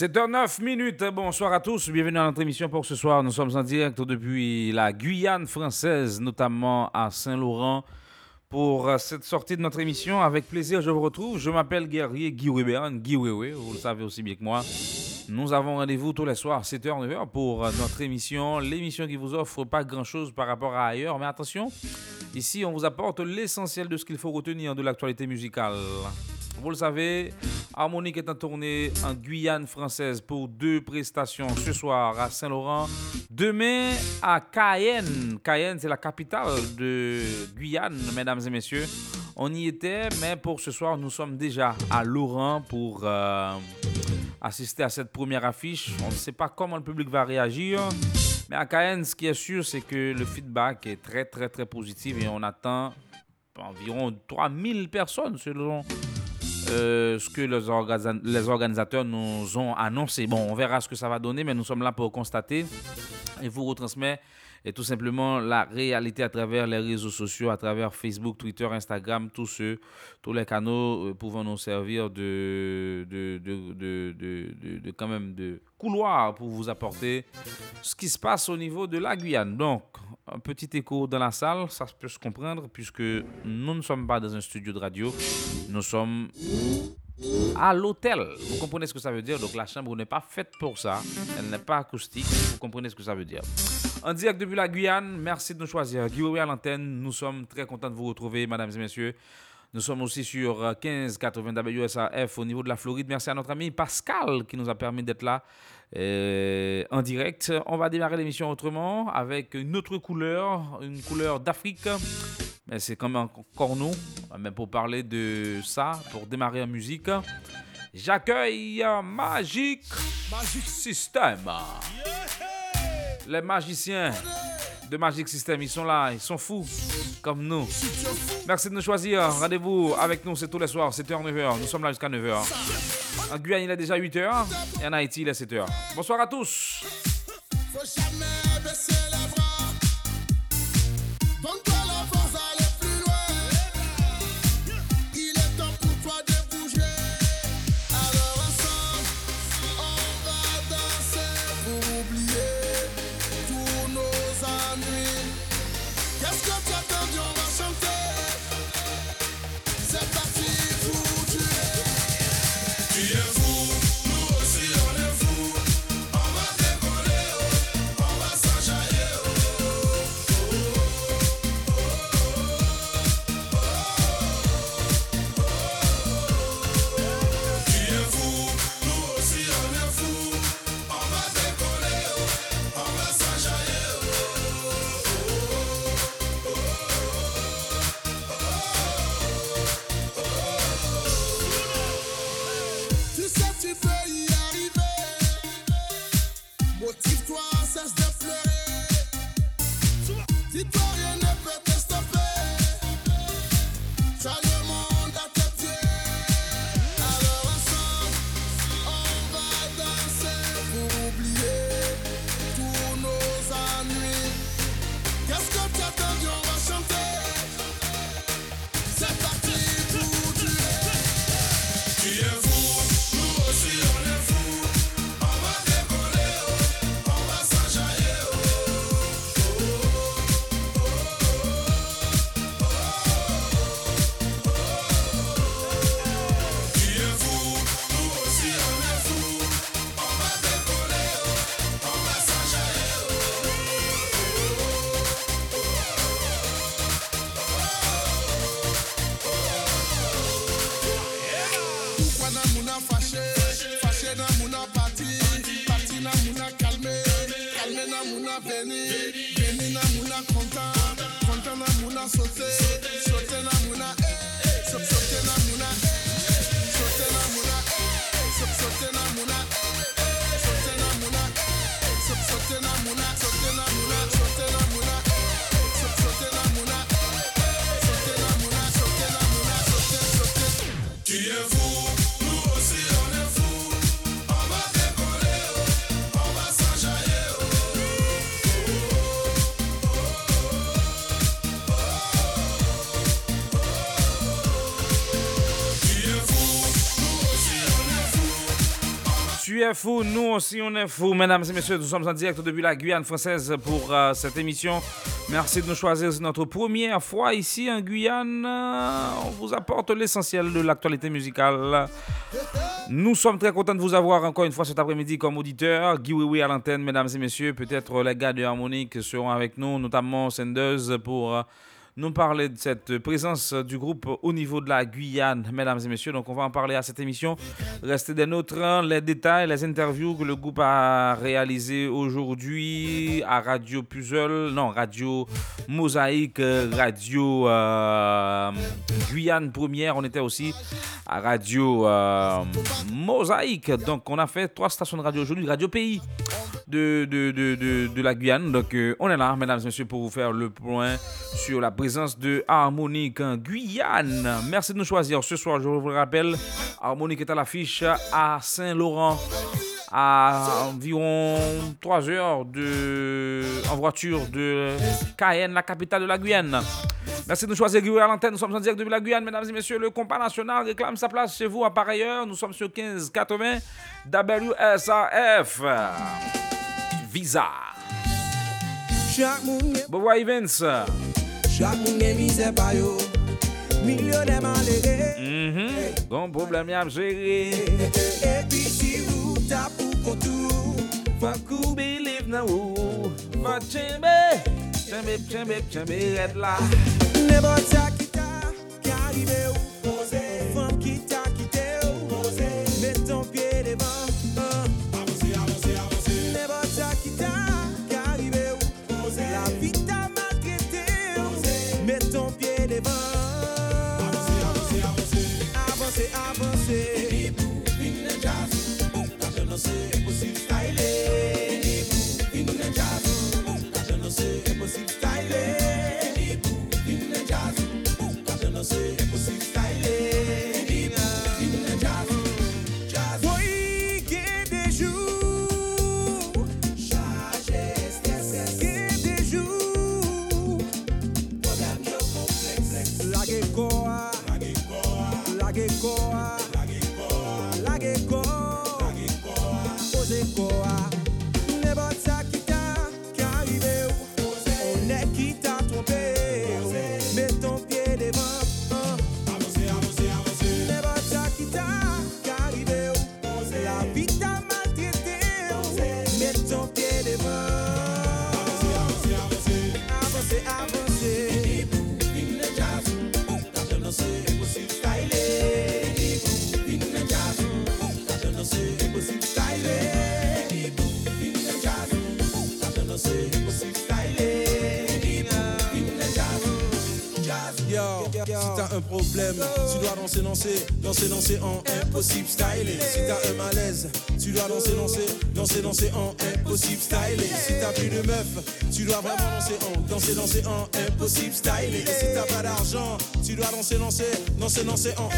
7h09 minutes. Bonsoir à tous. Bienvenue à notre émission pour ce soir. Nous sommes en direct depuis la Guyane française, notamment à Saint-Laurent, pour cette sortie de notre émission. Avec plaisir, je vous retrouve. Je m'appelle Guerrier Guy Weber, Guy Wewe, vous le savez aussi bien que moi. Nous avons rendez-vous tous les soirs, 7h, 9h, pour notre émission. L'émission qui vous offre pas grand-chose par rapport à ailleurs. Mais attention, ici, on vous apporte l'essentiel de ce qu'il faut retenir de l'actualité musicale. Vous le savez, Harmonique est en tournée en Guyane française pour deux prestations ce soir à Saint-Laurent. Demain à Cayenne. Cayenne, c'est la capitale de Guyane, mesdames et messieurs. On y était, mais pour ce soir, nous sommes déjà à Laurent pour euh, assister à cette première affiche. On ne sait pas comment le public va réagir. Mais à Cayenne, ce qui est sûr, c'est que le feedback est très, très, très positif et on attend environ 3000 personnes selon euh, ce que les, organisateurs nous ont annoncé. Bon, on verra ce que ça va donner, mais nous sommes là pour constater et vous retransmettre et tout simplement la réalité à travers les réseaux sociaux, à travers Facebook, Twitter, Instagram, tous ceux, tous les canaux euh, pouvant nous servir de, de, de, de, de quand même de couloir pour vous apporter ce qui se passe au niveau de la Guyane. Donc, un petit écho dans la salle, ça peut se comprendre puisque nous ne sommes pas dans un studio de radio, nous sommes à l'hôtel. Vous comprenez ce que ça veut dire? Donc la chambre n'est pas faite pour ça, elle n'est pas acoustique, vous comprenez ce que ça veut dire? En direct depuis la Guyane, merci de nous choisir. Guillaume à l'antenne, nous sommes très contents de vous retrouver, mesdames et messieurs. Nous sommes aussi sur 1580 WSAF au niveau de la Floride. Merci à notre ami Pascal qui nous a permis d'être là euh, en direct. On va démarrer l'émission autrement avec une autre couleur, une couleur d'Afrique. Mais c'est comme encore nous. Mais pour parler de ça, pour démarrer en musique, j'accueille Magic, Magic System. Les magiciens de Magic System. Ils sont là, ils sont fous, comme nous. Merci de nous choisir. Rendez-vous avec nous, c'est tous les soirs, 7h, 9h. Nous sommes là jusqu'à 9h. En Guyane, il est déjà 8h. Et en Haïti, il est 7h. Bonsoir à tous. tu fou, nous aussi on est fou. Mesdames et messieurs, nous sommes en direct depuis la Guyane française pour euh, cette émission. Merci de nous choisir. C'est notre première fois ici en Guyane. On vous apporte l'essentiel de l'actualité musicale. Nous sommes très contents de vous avoir encore une fois cet après-midi comme auditeur. Guy oui à l'antenne, mesdames et messieurs. Peut-être les gars de Harmonique seront avec nous, notamment Senders pour... Euh, nous parler de cette présence du groupe au niveau de la Guyane, mesdames et messieurs. Donc, on va en parler à cette émission. Restez des nôtres, les détails, les interviews que le groupe a réalisées aujourd'hui à Radio Puzzle, non, Radio Mosaïque, Radio euh, Guyane Première. On était aussi à Radio euh, Mosaïque. Donc, on a fait trois stations de radio aujourd'hui, Radio Pays de, de, de, de, la Guyane. Donc, euh, on est là, mesdames et messieurs, pour vous faire le point sur la présence de Harmonique en Guyane. Merci de nous choisir ce soir. Je vous le rappelle, Harmonique est à l'affiche à Saint-Laurent à environ 3 heures de, en voiture de Cayenne, la capitale de la Guyane. Merci de nous choisir à l'antenne. Nous sommes en direct depuis la Guyane, mesdames et messieurs. Le compas national réclame sa place chez vous à par ailleurs. Nous sommes sur 1580 WSAF. Visa. Bobo Evans. Chak moun gen mize payo, milyonè man lege. Gon problem yap jere. Epi si ou tapou kontou, fakou biliv nan ou. Fak chembe, chembe, chembe, chembe red la. Nebo takita, karibe ou. Tu dois danser, danser, danser, danser en impossible style. Si t'as un malaise, tu dois danser, danser, danser, danser en impossible style. Si t'as plus de meuf, tu dois vraiment danser en, danser, danser en impossible style. Et si t'as pas d'argent, tu dois danser, danser, danser, danser en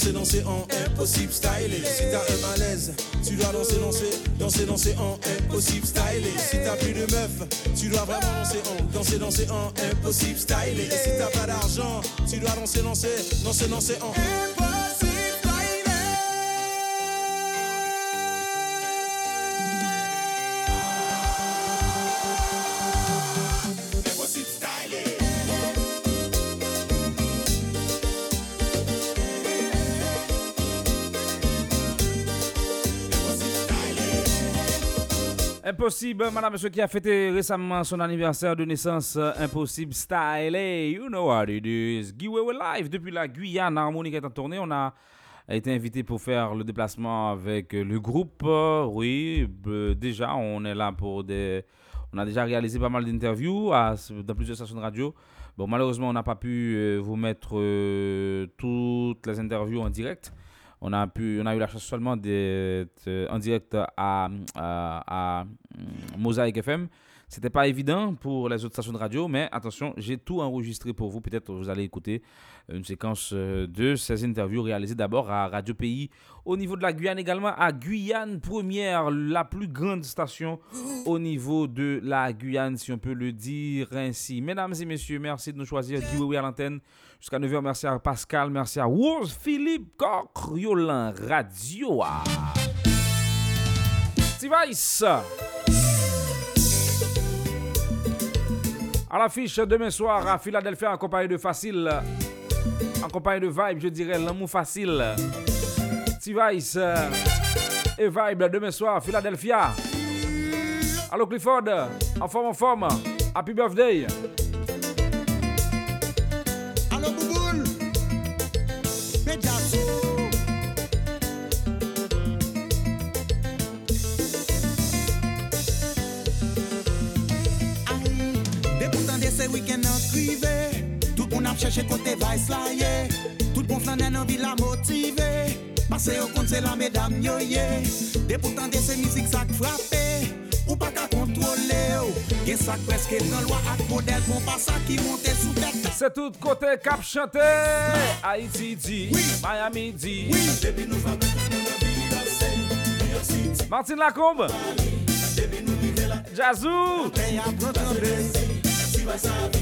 danser, danser, en impossible style. Si t'as un malaise, tu dois danser, danser, danser, danser en impossible style. Si t'as plus de meuf, tu dois vraiment danser en, danser, danser en impossible style. Et si t'as pas d'argent, tu dois danser, danser, danser, danser en Impossible, madame, monsieur qui a fêté récemment son anniversaire de naissance, euh, Impossible Style, you know what it is. Giveaway Live depuis la Guyane, Harmonique est en tournée. On a été invité pour faire le déplacement avec le groupe. Euh, oui, euh, déjà, on est là pour des. On a déjà réalisé pas mal d'interviews dans plusieurs stations de radio. Bon, malheureusement, on n'a pas pu vous mettre toutes les interviews en direct. On a, pu, on a eu la chance seulement d'être en direct à, à, Mm, Mosaïque FM. C'était pas évident pour les autres stations de radio, mais attention, j'ai tout enregistré pour vous. Peut-être vous allez écouter euh, une séquence euh, de ces interviews réalisées d'abord à Radio Pays, au niveau de la Guyane également, à Guyane Première, la plus grande station au niveau de la Guyane, si on peut le dire ainsi. Mesdames et messieurs, merci de nous choisir. Du oui à l'antenne jusqu'à 9h. Merci à Pascal, merci à Rose Philippe Corcriolin Radio. Device. À l'affiche demain soir à Philadelphie en compagnie de Facile. En compagnie de Vibe, je dirais l'amour facile. T-Vice euh, et Vibe demain soir à Philadelphia. Allo Clifford, en forme, en forme. Happy birthday. bay slaye Tout bon flan nan an vila motive. Pase yo kont se la medam nyoye Depoutan de se mizik sak frape. Ou pa ka kontrole yo. Gen sak preske nan lwa ak model Pon pa sa ki monte sou tete. Se tout kote kap chante. Haiti di, Miami di. Depi nou fame tout moun avi yase Martin Lacombe. Jazou. Jazou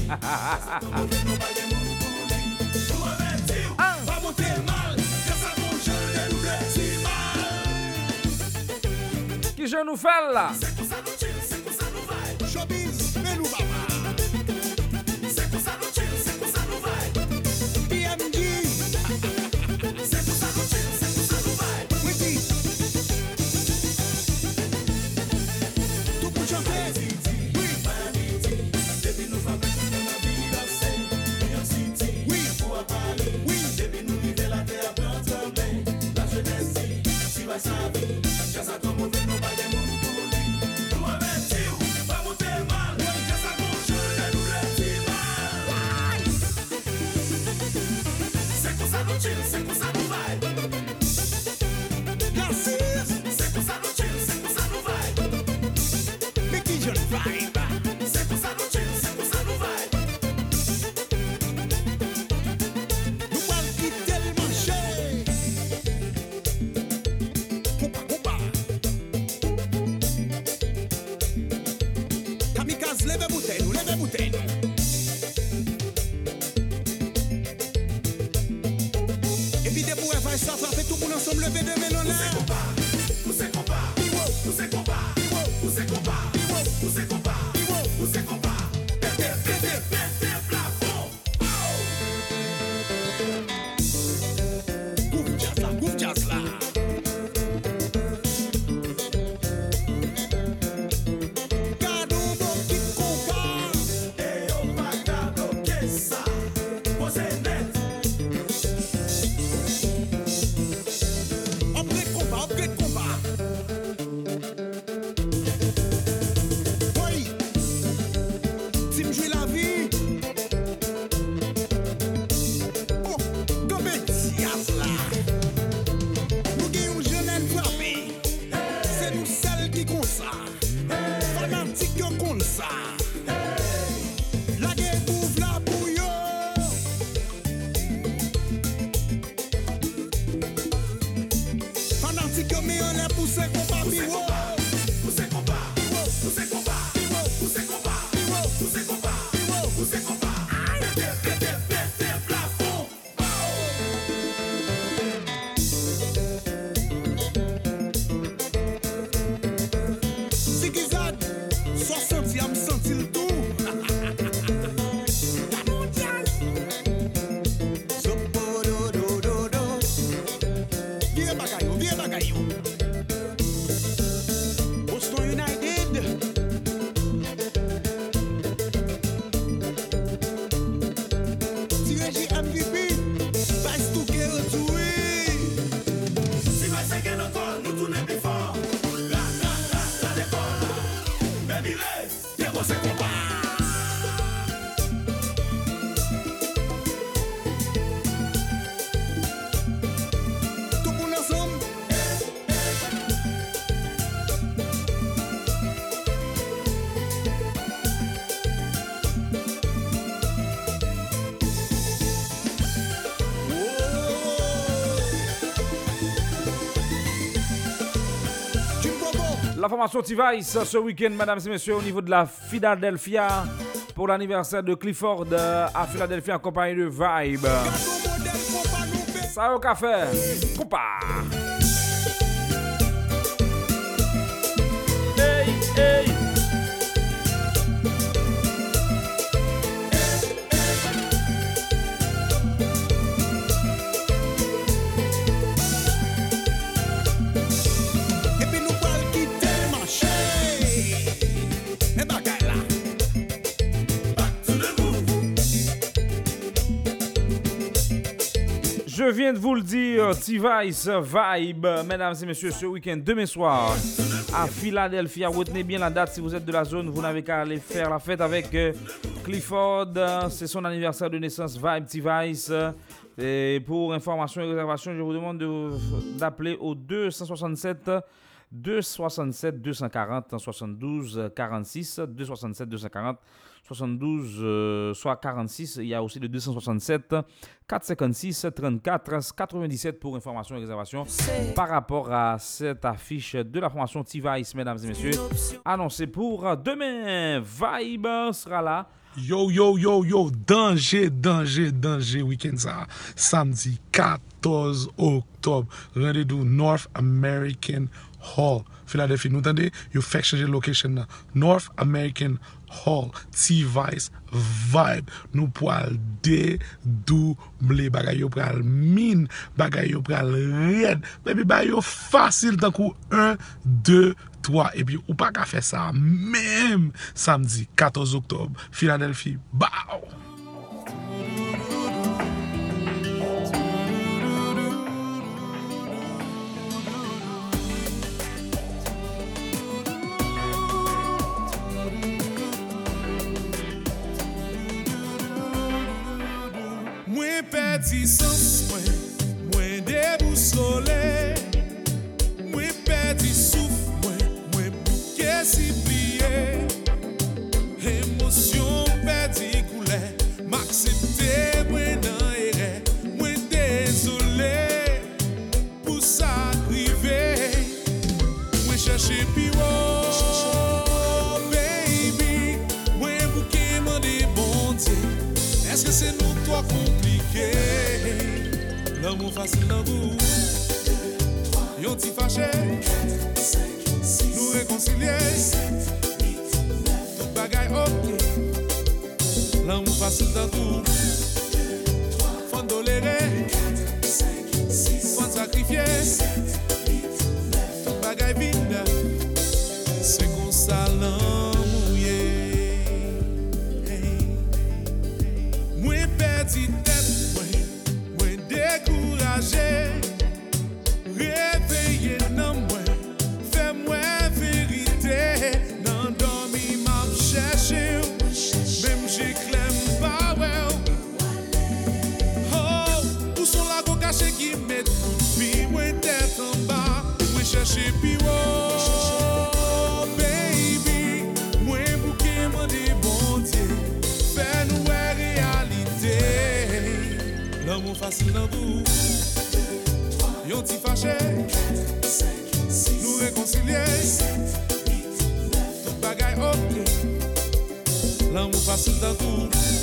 Ki je nou fel la? se kompa miwo formation T-Vice ce week-end, mesdames et messieurs, au niveau de la Philadelphia pour l'anniversaire de Clifford à Philadelphia en compagnie de Vibe. Ça au café. Coupa. Viens de vous le dire, T-Vice Vibe, mesdames et messieurs, ce week-end, demain soir, à Philadelphia. Retenez bien la date si vous êtes de la zone, vous n'avez qu'à aller faire la fête avec euh, Clifford. C'est son anniversaire de naissance, Vibe T-Vice. Et pour information et réservation, je vous demande de- d'appeler au 267 267 240 72 46 267 240 72 euh, soit 46 il y a aussi le 267 456 34 97 pour information et réservation par rapport à cette affiche de la formation T-Vice mesdames et messieurs annoncée pour demain Vibe sera là Yo, yo, yo, yo, danger, danger, danger, week-end ça. Samedi 14 octobre, rendez-vous North American Hall. Philadelphia, nous entendez? You fait changer location. North American Hall, hong, T-Vice, vibe. Nou pou al dedouble. Bagay yo pral min. Bagay yo pral red. Bebi bagay yo fasil tan kou 1, 2, 3. E pi ou pa ka fe sa. Mem samdi 14 oktob. Filadelfi. Baw! perdi sens mwen, mwen debousole, mwen perdi souf mwen, mwen bouke si bè. Facile dans vous. Yon ti fâché Nous réconcilier. Tout bagaille ok. L'amour facile dans tout. Fon toléré Fon sacrifier Degaje, reveye nan mwen Fè mwen verite Nan domi map chèche Mèm jè klem pa wè Oh, ou son la go kache ki met kout Pi mwen tèt an ba Mwen chèche pi wò L'amou fasil nan bou nou ti fache, nou rekoncilye, tout bagay ok, lan mou fasil dan tou.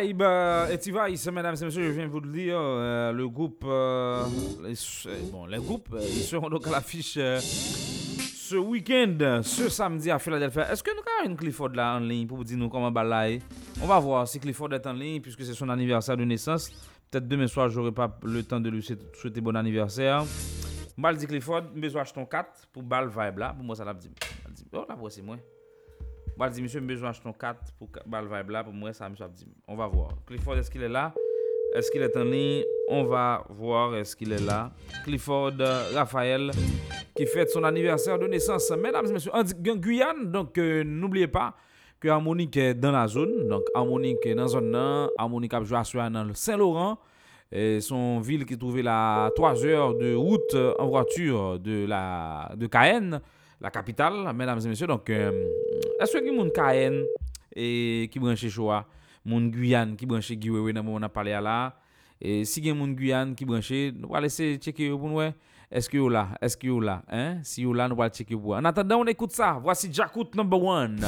Vibe euh, et Vice, mesdames et messieurs, je viens vous le dire, euh, le groupe, euh, les, bon, les groupes, ils seront donc à l'affiche ce week-end, ce samedi à Philadelphie. Est-ce que nous avons une Clifford là en ligne pour vous dire nous comment balayer? On va voir si Clifford est en ligne puisque c'est son anniversaire de naissance. Peut-être demain soir, j'aurai pas le temps de lui souhaiter- bon anniversaire. Je dis Clifford, besoin acheter 4 pour bal vibe là. Pour moi, ça l'a dit. Dit, Oh, là, c'est moi. Monsieur, besoin d'acheter 4 pour bal vibe là. Pour moi, ça, dit. On va voir. Clifford, est-ce qu'il est là? Est-ce qu'il est en ligne? On va voir, est-ce qu'il est là? Clifford euh, Raphaël, qui fête son anniversaire de naissance. Mesdames et messieurs, en Gu- en Guyane, donc euh, n'oubliez pas que Harmonique est dans la zone. Donc, Harmonique est dans la zone. Harmonique a joué à le Saint-Laurent. Son ville qui est trouvée à 3 heures de route en voiture de la de Cayenne, la capitale, mesdames et messieurs. Donc, euh, est-ce que moun Kaen et qui branche Shoah, moun Guyane qui branche Guiwewe dans on a parlé à là, et si gen moun Guyane qui branche, nous va laisser checker pour nous. Est-ce que vous là Est-ce que vous là Hein Si vous là, nous va checker pour. En attendant, on écoute ça. Voici Jacout number one.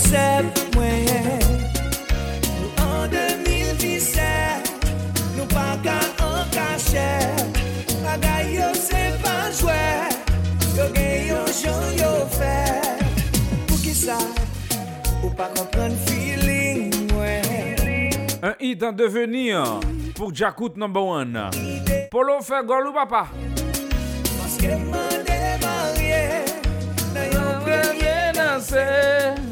aksep mwen Nou an 2017 Nou pa ka an kachet Bagay yo se pa jwe Yo gen yo jan yo fe. Pou ki sa Ou pa kompren feeling mwen. Un hit an deveni Pou Jakout number one. Polo fè gol ou papa? Paske mwen demarye Nan yon premye nan se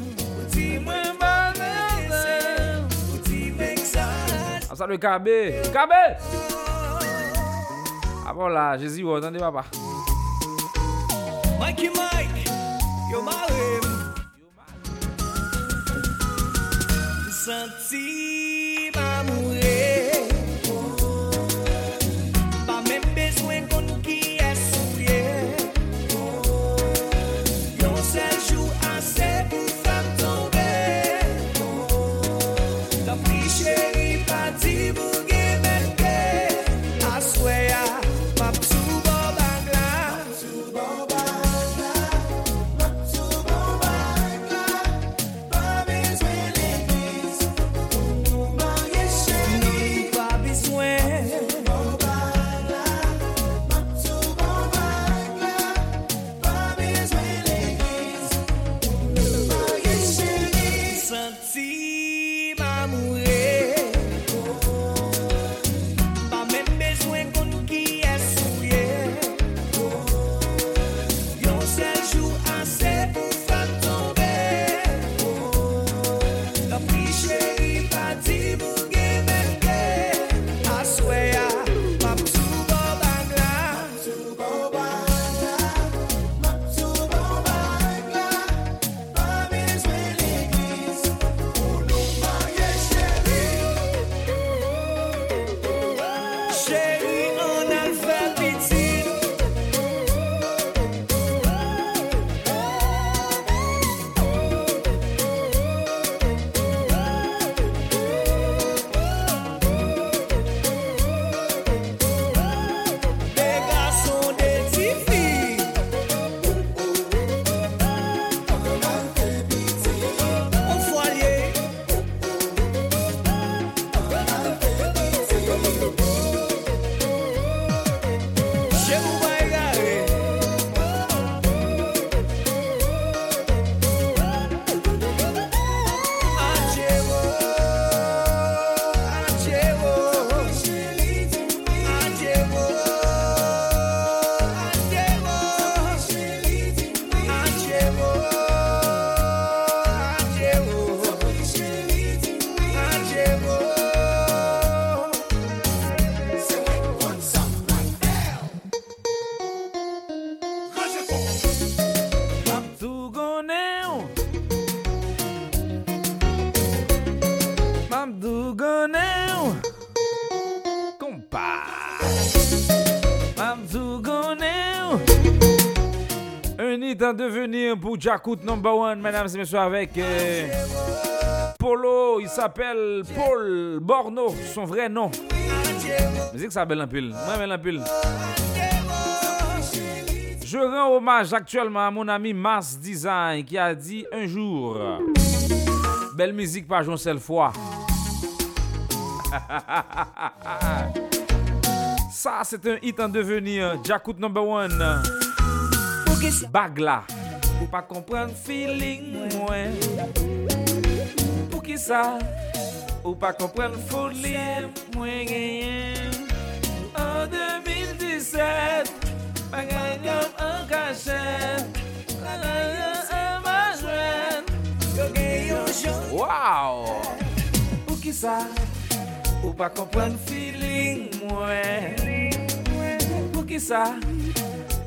salue Kabé. Kabé! Ah bon là, Jésus, vous entendez papa? Mikey Mike, yo marre. Yo marre. Senti. Un hit en devenir pour Jakut number one, mesdames et messieurs, avec euh, Polo. Il s'appelle Paul Borno, son vrai nom. Musique ça belle en pile. Belle en. Je rends hommage actuellement à mon ami Mars Design qui a dit un jour Belle musique une seule fois. Ça, c'est un hit en devenir. Jacout number one. Bagla. Pour pas comprendre feeling, moi. Pour qui ça? Ou pas comprendre folie, moi gagné. En 2017, ma gagne comme un cachet. La gagne ma joie. Yo gagné au Wow! Pour qui ça? Ou pa kompren feeling mwen? Pou ki sa?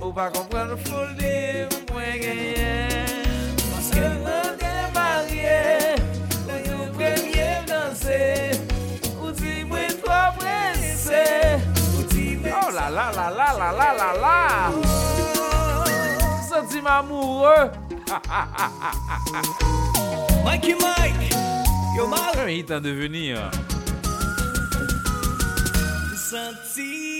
Ou pa kompren foli mwen genyen Paske mwen gen marye Le yon premye danse. Ou di mwen to prese Ou di mwen Oh la la la la la la la la. Soti m'amoureux. Ha ha ha ha ha ha Mikey Mike Yo mal Un hit en devenir. sentir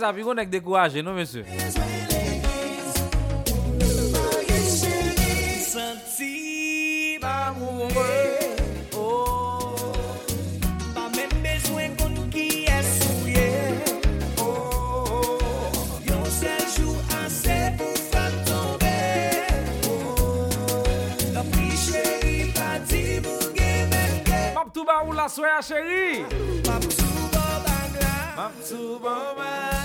sa pi konek dekouraje nou monsye? Senti m'amoure Mabsou ba ou la soya chéri Mabsou ba bagla Mabsou ba bagla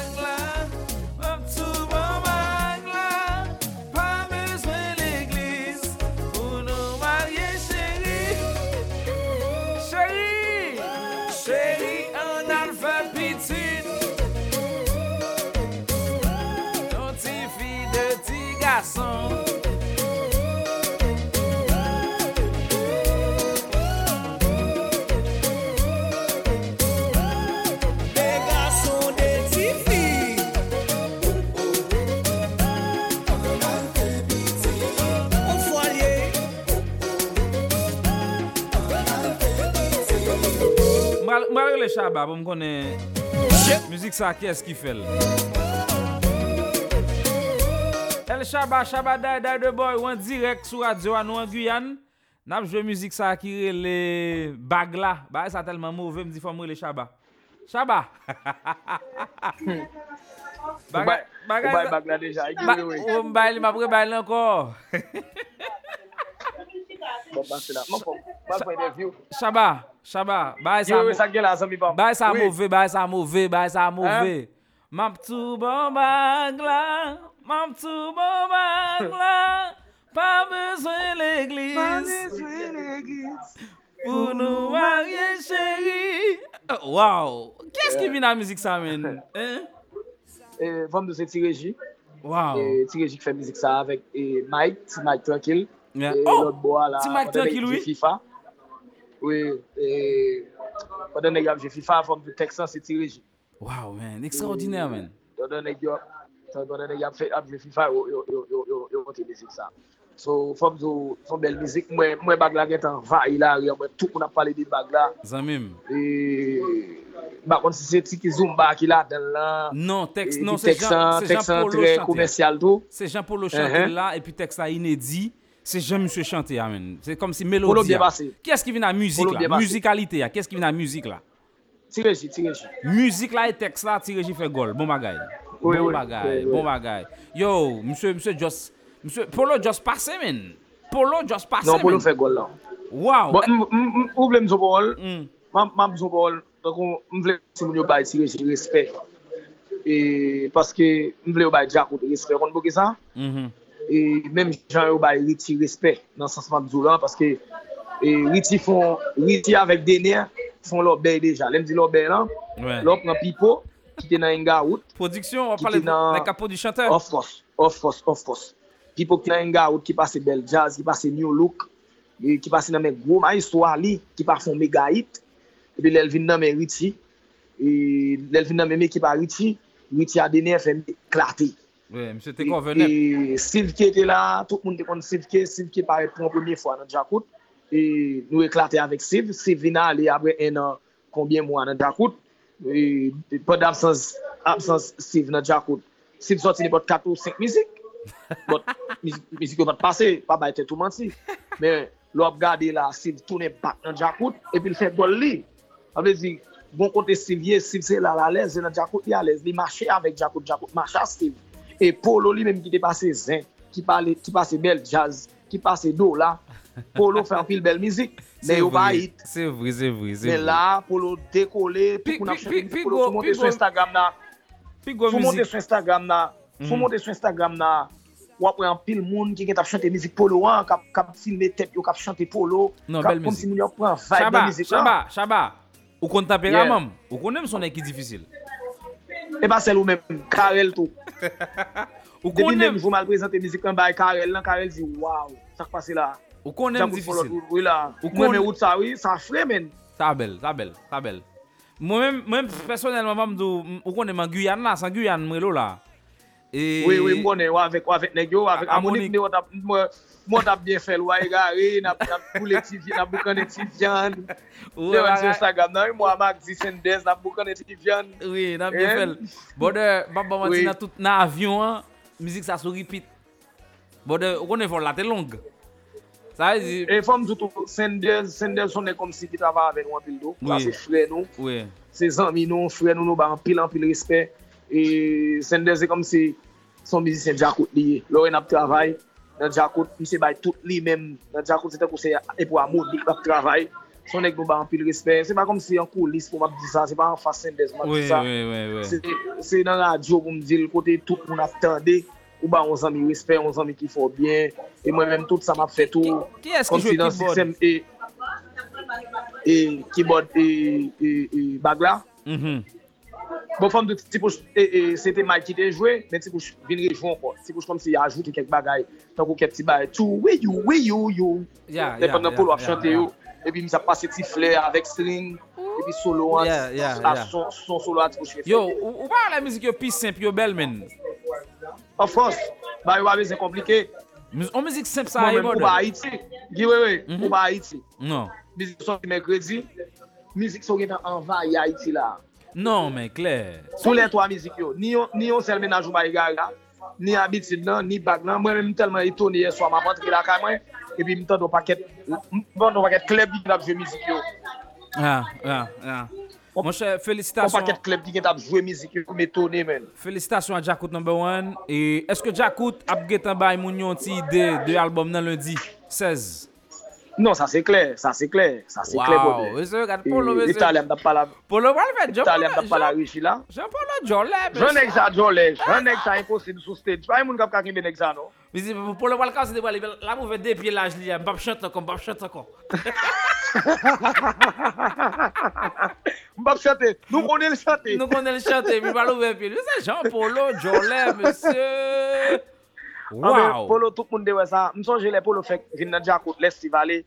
gason Mwa rele chaba pou m konen Müzik sa ki kes ki fel El Shaba, Shaba Day Day The Boy, ou an direk sou radyo an ou an Guyane. Nap jwe müzik sa akire le bagla. Ba e sa telman mouve, mdi fwa mou le Shaba. Shaba! Bagay bagla deja, ekime we. Ou mbay li, mapre bay li ankor. Shaba, Shaba, ba e sa mouve, ba e sa mouve, ba e sa mouve. Map tou bon bagla. mon petit moment là, pas besoin l'église. Pas besoin l'église. Pour nous marier, chérie. Euh, wow! Qu'est-ce qui euh, vient dans la musique, ça, man? Hein? Euh, Vamos nous Tireji. Wow! Tireji qui fait musique ça avec Mike, Mike Tranquille. Yeah. Et oh! l'autre bois là. Mike Tranquille, oui. FIFA. Oui, et pendant que j'ai FIFA, Vamos du Texan, c'est Tireji. Wow, man! Extraordinaire, man! Pendant que tan donen yon ap ve FIFA yo wote mizik sa. So fòm bel mizik, mwen bag la gen tan va ilari, mwen tout moun ap pale di bag la. Zanmim. Bakon si se ti ki zumba ki la den lan. Non, teksan tre komersyal do. Se jan Polo chante la, epi teksan inedi. Se jen msè chante ya men. Se kom si melodi ya. Kè eski vin a müzik la? Müzikalite ya. Kè eski vin a müzik la? Tireji, tireji. Müzik la e tekst la, tireji fe gol. Bon bagay. Oui, bon oui, bagay, oui, bon bagay. Yo, msè, msè, jos, msè, Polo jos pase men. Polo jos pase non, men. Non, Polo fè gol la. Waw. Ou vle mzou bol, mam mzou bol, mvle msè yo bay si respect. E, paske mvle yo bay Jaco de respect, kon boke sa. Mm-hmm. E, mèm jan yo bay Riti respect nan sansman mzou lan, paske Riti fon, Riti avèk denè, fon lò bè deja. Lèm di lò bè lan, lò pran pipo, kite nan Enga out. Produksyon, wap pale nan kapo di chanteur. Of course, of course, of course. Pipo kite nan Enga out ki pase bel jazz, ki pase new look, ki pase nan men gwo ma yiswa li, ki pa fon mega hit. Epi lèl vin nan men Ritchie, lèl vin nan men ekipa Ritchie, Ritchie a dene fèm klate. Oui, mse te konvenep. E Silke te la, tout moun te kon Silke, Silke pare pou an premier fwa nan Djakout. E nou e klate avèk Siv, Siv vina alè apre en an konbyen mwa nan Djakout. E, e, pod absens Siv nan Djakout. Siv soti li bot 4 ou 5 mizik. Bot mizik yo bot pase, pa ba ete tou manti. Men lop gade la Siv toune bak nan Djakout, epi l fè gol li. Avle di, bon kote Siv ye, Siv se la la lez, se nan Djakout li a lez. Li mache avèk Djakout, Djakout mache a Siv. E Polo li menm ki te pase zin, ki, pale, ki pase bel jazz, ki pase do la. Polo fè an pil bel mizik. Se yo ba it. Se vri, se vri, se vri. Men la pou lo dekole, pou kon ap chèpil, pou lo sou monte sou Instagram na. Sou monte sou Instagram na. Sou mhm. monte sou Instagram na. Ou apre an pil moun ki gen tap chante mizik polo an, kap, kap filme tep yo, kap chante polo, non, kap kon si moun yo pran vibe de mizik an. Chaba, chaba, ou kon tapè yeah. ramam, ou kon nem son ek ki difisil. E ba sel ou men, Karel tou. ou kon nem. Depi nem jou mal prezante mizik an bay Karel lan, Karel zi waw, sak pase la. Ou konen difisil. Ou konen out sa wè, sa fre men. Sa bel, sa bel, sa bel. Mwen mwen personelman mwen mdou, ou konen man Guyane la, san Guyane mwen lò la. E- oui, oui, mwen konen wavèk, wavèk negyo, wavèk amonik ne wot ap, mwen ap bien fel wè, e gare, nap boule tivyan, nap boukane tivyan. Jè wè sou Instagram nan, mwen amak disendez, nap boukane tivyan. Oui, nap bien eh? fel. Bode, baba mati nan tout nan avyon an, mizik sa sou ripit. Bode, ou konen fon la te long. Oui. e Zi... E fòm zoutou, Sanders, Sanders sonè kom si ki tava avèk ou anpil do. Sa oui. se fre nou, oui. se zanmi nou, fre nou nou ba anpil anpil respè. E Sanders e kom si son mizisyen Jakout liye. Lò en ap travay, nan Jakout, mi se bay tout li mèm. Nan Jakout se te kouse e pou amou dik ap travay. Son ek nou ba anpil respè. Se pa kom si an koulis pou map di sa, se pa an fas Sanders map oui, di sa. Se se nan radyo pou m di l kote tout moun ap tande. ou ba on zami wespe, on zami ki fò bien, e mwen mèm tout sa map fè tou, Ki eski konfidans siksem e, e keyboard e, e, e bagla. Mm -hmm. Bon fòm de ti pou, e, e, se te mal ki te jwè, men ti pouj vin rejou kon, ti pouj kom si ajoute kek bagay, tan kou kek ti bagay, tou we you, we you, you, Ya, ya, depen nan pou lwa chante yo, e pi msa pase ti fle avèk string, E epi solo an, yeah, yeah, yeah. son son solo an ti pouj fè. Yo, ou pa la mizik yo pi simp yo bel men? Of course, ba yo wabè se komplike. On mizik semp sa a e bodo. Mwen mwen pou ba Haiti. Giwewe, pou ba Haiti. Non. Mizik sou ki mekredi, mizik sou ki nan anvan ya Haiti la. Non men, kler. Sou lè to a mizik yo. Ni yon sel menajou ba yi gara, ni abitid nan, ni bag nan. Mwen mwen telman ito ni yeswa, mwen pante ki la ka mwen, epi mwen ton do paket, mwen ton do paket kleb di nan apje mizik yo. Ha, ha, ha. Mon chè, felicitasyon. Kon paket klep di gen tap jwe mizik yo yon metone men. Felicitasyon a Jakout No. 1. E eske Jakout ap getan bay moun yon ti ide de album nan lundi 16? Non, se kler, sa se kler, sa se kler Wow, bode. e se gade Polo E mese. Italem tap pala, Polo Jean Italem tap pala Polo, richi la. Jean Polo jolè, Jan mese. ek sa jolè, jan ek sa imposib sou stage. Pa yon moun kap kakimbe nek sa no. Mese, Polo wal ka se de wale, la mou fè de piye laj li, mbap chante kon, mbap chante kon. Mbap chante, nou konen l chante. Nou konen l chante, mi balou ve piye. Mese, Jean Polo jolè, mese. Wow. Anbe polo tout moun dewe sa, mson le polo fek vin nan diakout, les si vale,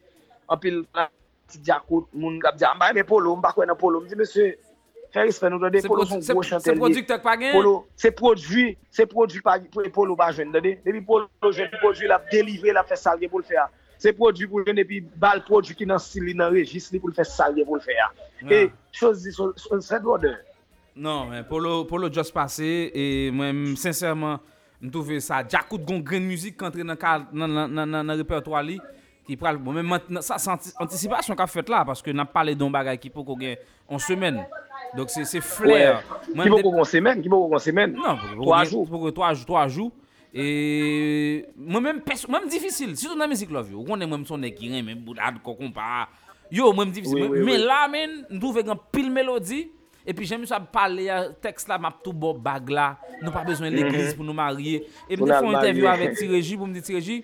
anpil nan ti diakout, moun gap diya, ah, mba eme polo, mba kwen nan polo, mdi mese, fè rispe nou dode, polo son gwo chantel li. Se produk tek pa gen? Polo, se produk, se produk pa gen, polo pa jwen dode, debi polo jwen, produk la delivre la fè salge pou l fe a. Se prodjou pou jwen epi bal prodjou ki nan sili nan rejist li pou l fè salye pou l fè ya. E, chos di son sèd wode. Non, men, polo, polo just pase, e mwen, sincèrement, m touve sa jakout gon gren müzik kantre nan, nan, nan, nan repertoar li ki pral bon men man, sa anticipasyon ka fet la paske nan pale don bagay ki pou ko gen an semen donc se flair. Ki pou ko kon semen ki pou ko kon semen 3 jou 3 jou e mwen men mwen difisil si ton nan mizik love yo konen mwen son ekiren men boudad kokon pa yo mwen difisil men la men m touve gen pil melodi E pi jen mi sa pale ya, tekst la map tou bo bag la, nou pa bezwen l'eklis pou nou marye. E mi te fon interview avek ti reji, pou mi di ti reji,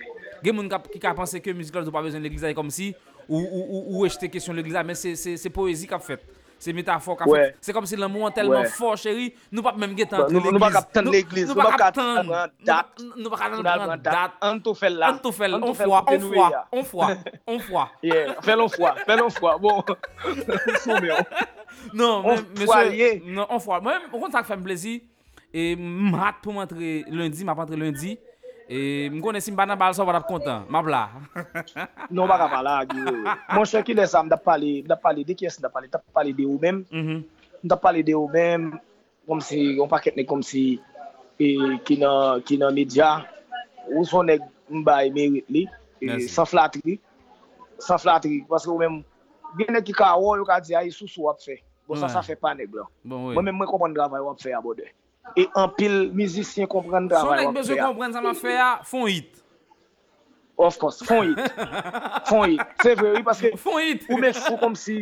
gen moun ki ka panse ke mizikal nou pa bezwen l'eklis la, e kom si, ou wèj te kesyon l'eklis la, men se poezi kap fet. Se metafor ka fèt. Se kom si l'amour an telman fò, chéri, nou pap mèm get an l'eglise. Nou pa kap tan l'eglise. Nou pa kap tan dat. Nou pa kap tan dat. An tou fèl la. An tou fèl. On fwa, on fwa, on fwa, on fwa. Fèl on fwa, fèl on fwa. Bon, sou mè an. Non, mè sè, on fwa. Mwen kon sa k fèm plezi, e m hat pou m antre lundi, m ap antre lundi, E m konen si m banan bal so wad ap kontan, mab la. Non baka pala, gyo. Mon chè ki lè sa m da pale, m da pale de kyes, da pale, mda pale de ou mèm, Mhm. m da pale de ou mèm, kom si, yon paket ne kom si, e, ki nan, ki nan media, ou son neg m bay merit li, e, san flatri, san flatri, paske ou mèm, gen ne ki ka wò, yo ka di a yi sou sou wap fè. bon sa sa fè pa neg la. Bon, mwen mèm mwen kompon gravay wap fè a bode. E anpil mizisyen kompren da. Son ek bezwe kompren sa ma fè a, fon hit. Of course, fon hit. fon hit. Se vwe, oui, paske ou mek chou kom si,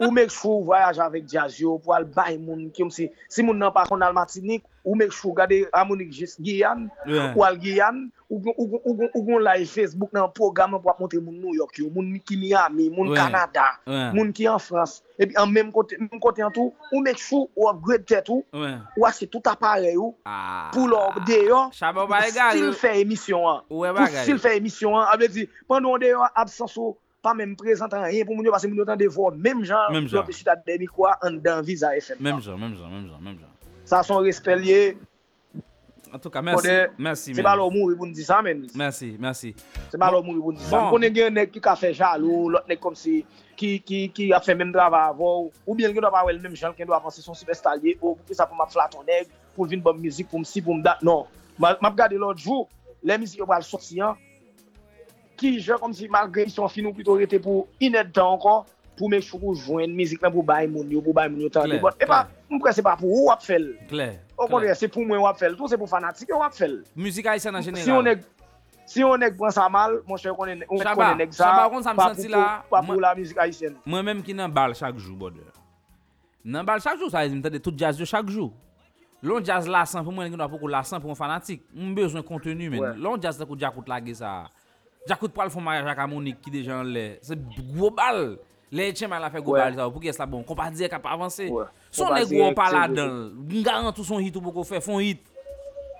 ou mek chou voyaj avèk jazyo pou al bay moun kom si, si moun nan pa kon al Martinique, ou mek chou gade Amonik Jis Giyan, yeah. ou al Giyan, ou gon live Facebook nan programman pou ap montre moun New York yo, moun ki Miami, moun yeah. Kanada, yeah. moun ki an Frans, epi an menm kote, menm kote an tou, ou mek chou ou ap gred tet ou, ou ase tout apare yo, ah. pou lor deyo, pou stil fè emisyon an, pou stil fè emisyon an, ap le di, pandon deyo absenso, pa menm prezentan rien pou moun yo, pase moun yo tan devor, menm jan, menm jan, menm jan, menm jan, menm jan, menm jan, Sa son respel ye. En tout ka, mersi, mersi men. Se ba lò moun riboun di sa men. Mersi, mersi. Se ba lò moun riboun di sa. Bon. Konen gen nek ki ka fe jalou, lot nek kom si, ki, ki, ki a fe men drava avou, ou bien gen do pa wèl men jan, gen do avanse son superstalye, ou pou ki sa pou ma flaton neg, pou vin bon mizik, pou msi, pou mdat, non. Map gade lò djou, le mizik yo wèl sot si an, ki je kom si malgre yon fin ou pito rete pou inet dan ankon, pou mè chou pou jwen, mizik nan pou bay moun yo, pou bay moun yo tan li bot. E pa, mwen kwen se pa pou ou wap fel. Ou konye, se pou mwen wap fel. Tou se pou fanatik yo wap fel. Muzik a yise nan jeneral. Si yon neg pran sa mal, mwen chè konen neg sa, pa pou la mizik Haitien. Mwen menm ki nan bal chak jou, bode. Nan bal chak jou, sa yon mtade tout jazz yo chak jou. Lon jazz lasan pou mwen gen wapou kou lasan pou mwen fanatik. Mwen bezwen kontenu men. Ouais. Lon jazz takou Djakout lage sa. Djakout pral fon maraj ak amonik ki dejan le. Se gwo bal. Le etchen man la fe gobal ouais. sa ou pou kes la bon. Kompazye kap avanse. Ouais. Son neg ou an pala dan. Ngaran tou son hit ou pou ko fe. Fon hit.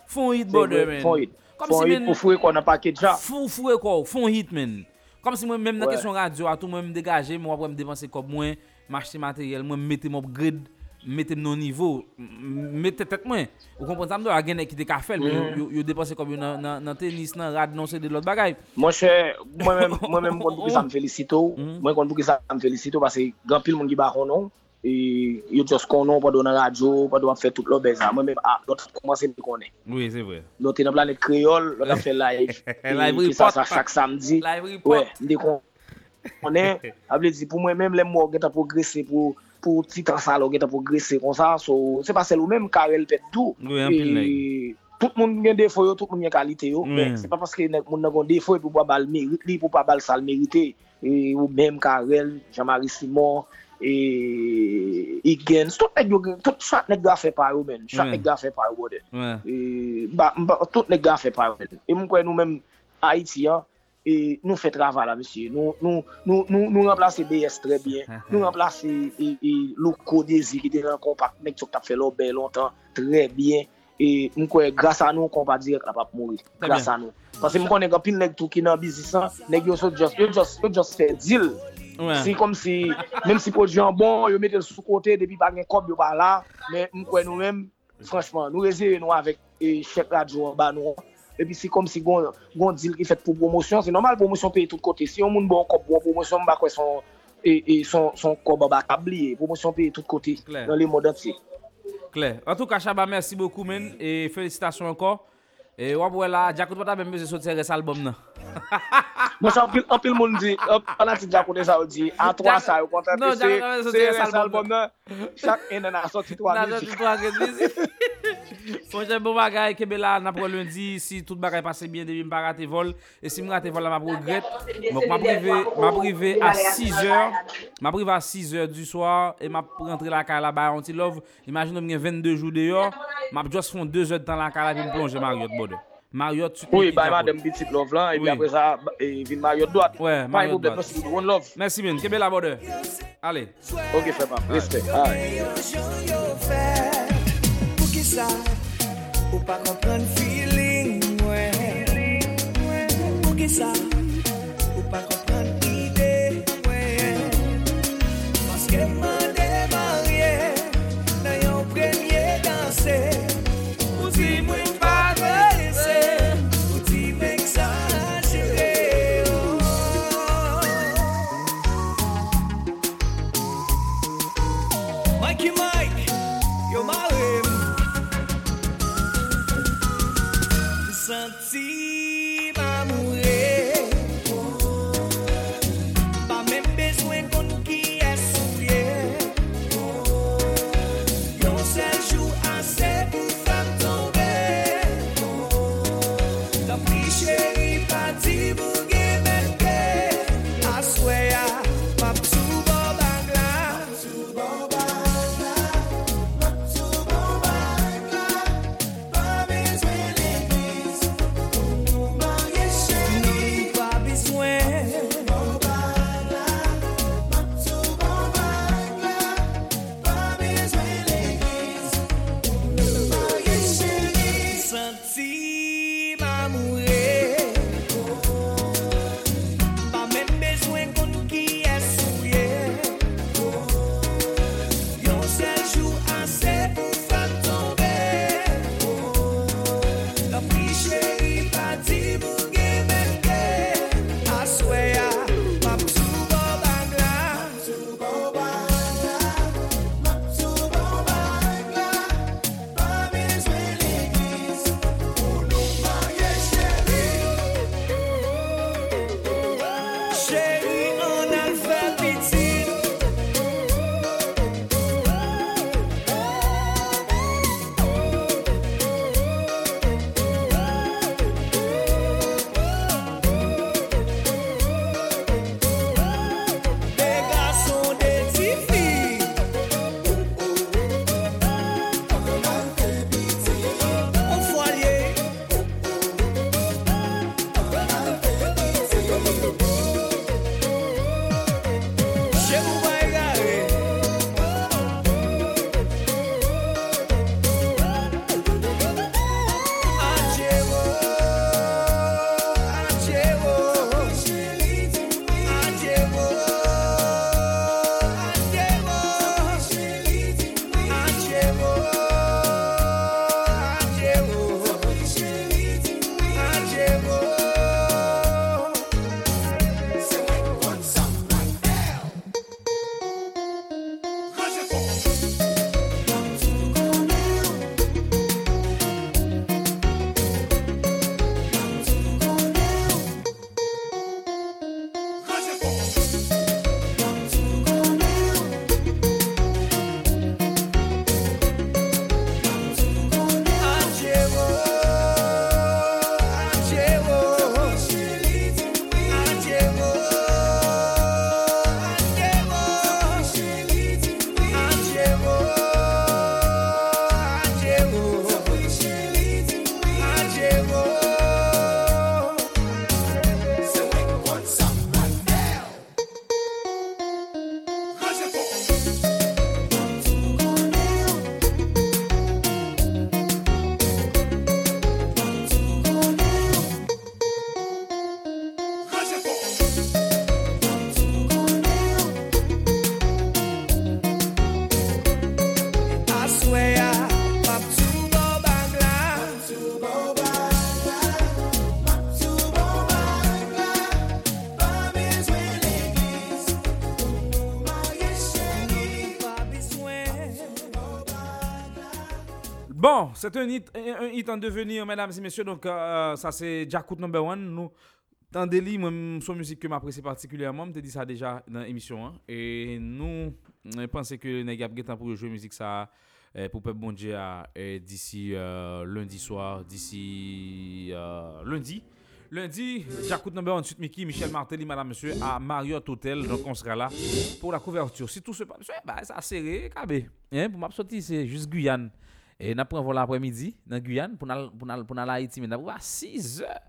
Fon hit bode men. Fon hit. Kom fon si hit men, pou fwe kon an paket ja. Fou fwe kon. Fon hit men. Kom si mwen mèm nan kesyon radyo atou mwen m degaje. Mwen wap wè m depanse kop mwen. Mwache te materyel. Mwen m mette m op grid. mettez nos niveaux mettez tête moins vous comprenez ça a gagné qui des cafés mhm. yo yo dépenser comme dans dans tennis dans rad non c'est de l'autre bagaille. Mon cher moi même moi même pour ça me félicite oh. mhm. moi pour que ça me félicite parce que grand pile monde qui baron non et yo just konon pas dans radio pas doit faire toute leur baiser moi même ah, l'autre commencer me connaît oui c'est vrai. L'autre dans planète créole l'autre fait live. Live ça chaque samedi. ouais on est, pour moi même les mots qui ont progressé pour pou titan sa lo gen ta progresse kon sa, so se pa sel ou menm karel pet tou. Oui, e, tout moun gen defo yo, tout moun gen kalite yo, oui. se pa paske moun nan kon defo e pou pa bal merite, li pou pa bal sal merite, e, ou menm karel, Jean-Marie Simon, e, e igen, tout nek yo gen, tout chak nek ga fe par yo men, chak oui. nek ga fe par yo de. E, ba, ba, tout nek ga fe par yo men. E moun kwen nou menm Haiti ya, e nou fè trava la, monsye. Nou, nou, nou, nou remplase BS tre bien. Nou remplase e, e, loko dezi ki te nan kompak, mek chok tap fè lò bè lontan, tre bien. E mwen kwe, grasa nou, kompak direk la pap mouri. Grasa nou. Pase mwen konen kapil neg tou ki nan bizisan, neg yo so just, yo just, yo just fè dil. Ouais. Si kom si, menm si podjan bon, yo mette sou kote, depi bagen kop yo pa la, men mwen kwe nou menm, franchman, nou reze nou avèk e, chèk radyo an ba nou an, epi si kom si gon, gon dil ki fet pou promosyon, se normal promosyon peye tout kote, si yon moun bon kop bon promosyon mba kwe son, e, e, son, son kop ba kabli, promosyon peye tout kote, nan le mod ansi. Kler, an tou ka Chaba, mersi bokou men, e felicitasyon ankon, e wap wè la, Djakout wata men mè se sote res albom nan. Mwen sa anpil moun di, anpil Djakout e sa ou di, a 3 sa ou kontan, se res albom nan, chak en nan a soti 3 mizi. Fon jen bon bagay kebe la na pou lundi Si tout bagay pase bien debi m pa rate vol. E si m rate vol la ma progret bon, Ma prive a 6 or Ma prive a 6 or du soar E ma rentre la ka la ba yon ti love. Imagine m gen 22 jou de yo Ma just fon 2 or tan la ka la Vin plonje Marriott bode. Marriott Oui ba yon dem bitit love la E bi apre sa vin Marriott doat Marriott doat Mersi men kebe la bode. Ale Ok fè pa Respect. Pou ki sa Pa kompren feeling mwen. Mwen ki sa. C'est un hit, en devenir, mesdames et messieurs. Donc, euh, ça, c'est Jackut number one. Nous, dans Deli, moi, son musique que m'apprécie particulièrement, je te dit ça déjà dans l'émission. hein. Et nous, on pense que les gars temps pour jouer musique ça euh, pour Peuple Bon à, euh, d'ici euh, lundi soir, d'ici euh, lundi. Lundi, Jackut number one, suite Mickey, Michel Martelly, madame, monsieur, à Marriott Hotel. Donc, on sera là pour la couverture. Si tout se passe, bah, ça serré, cabé. Hein, pour m'absorber, c'est juste Guyane. E nap pran vol apremidi nan Guyane pou nan, pou nan, pou nan la Haiti men. Nap wap 6 heures.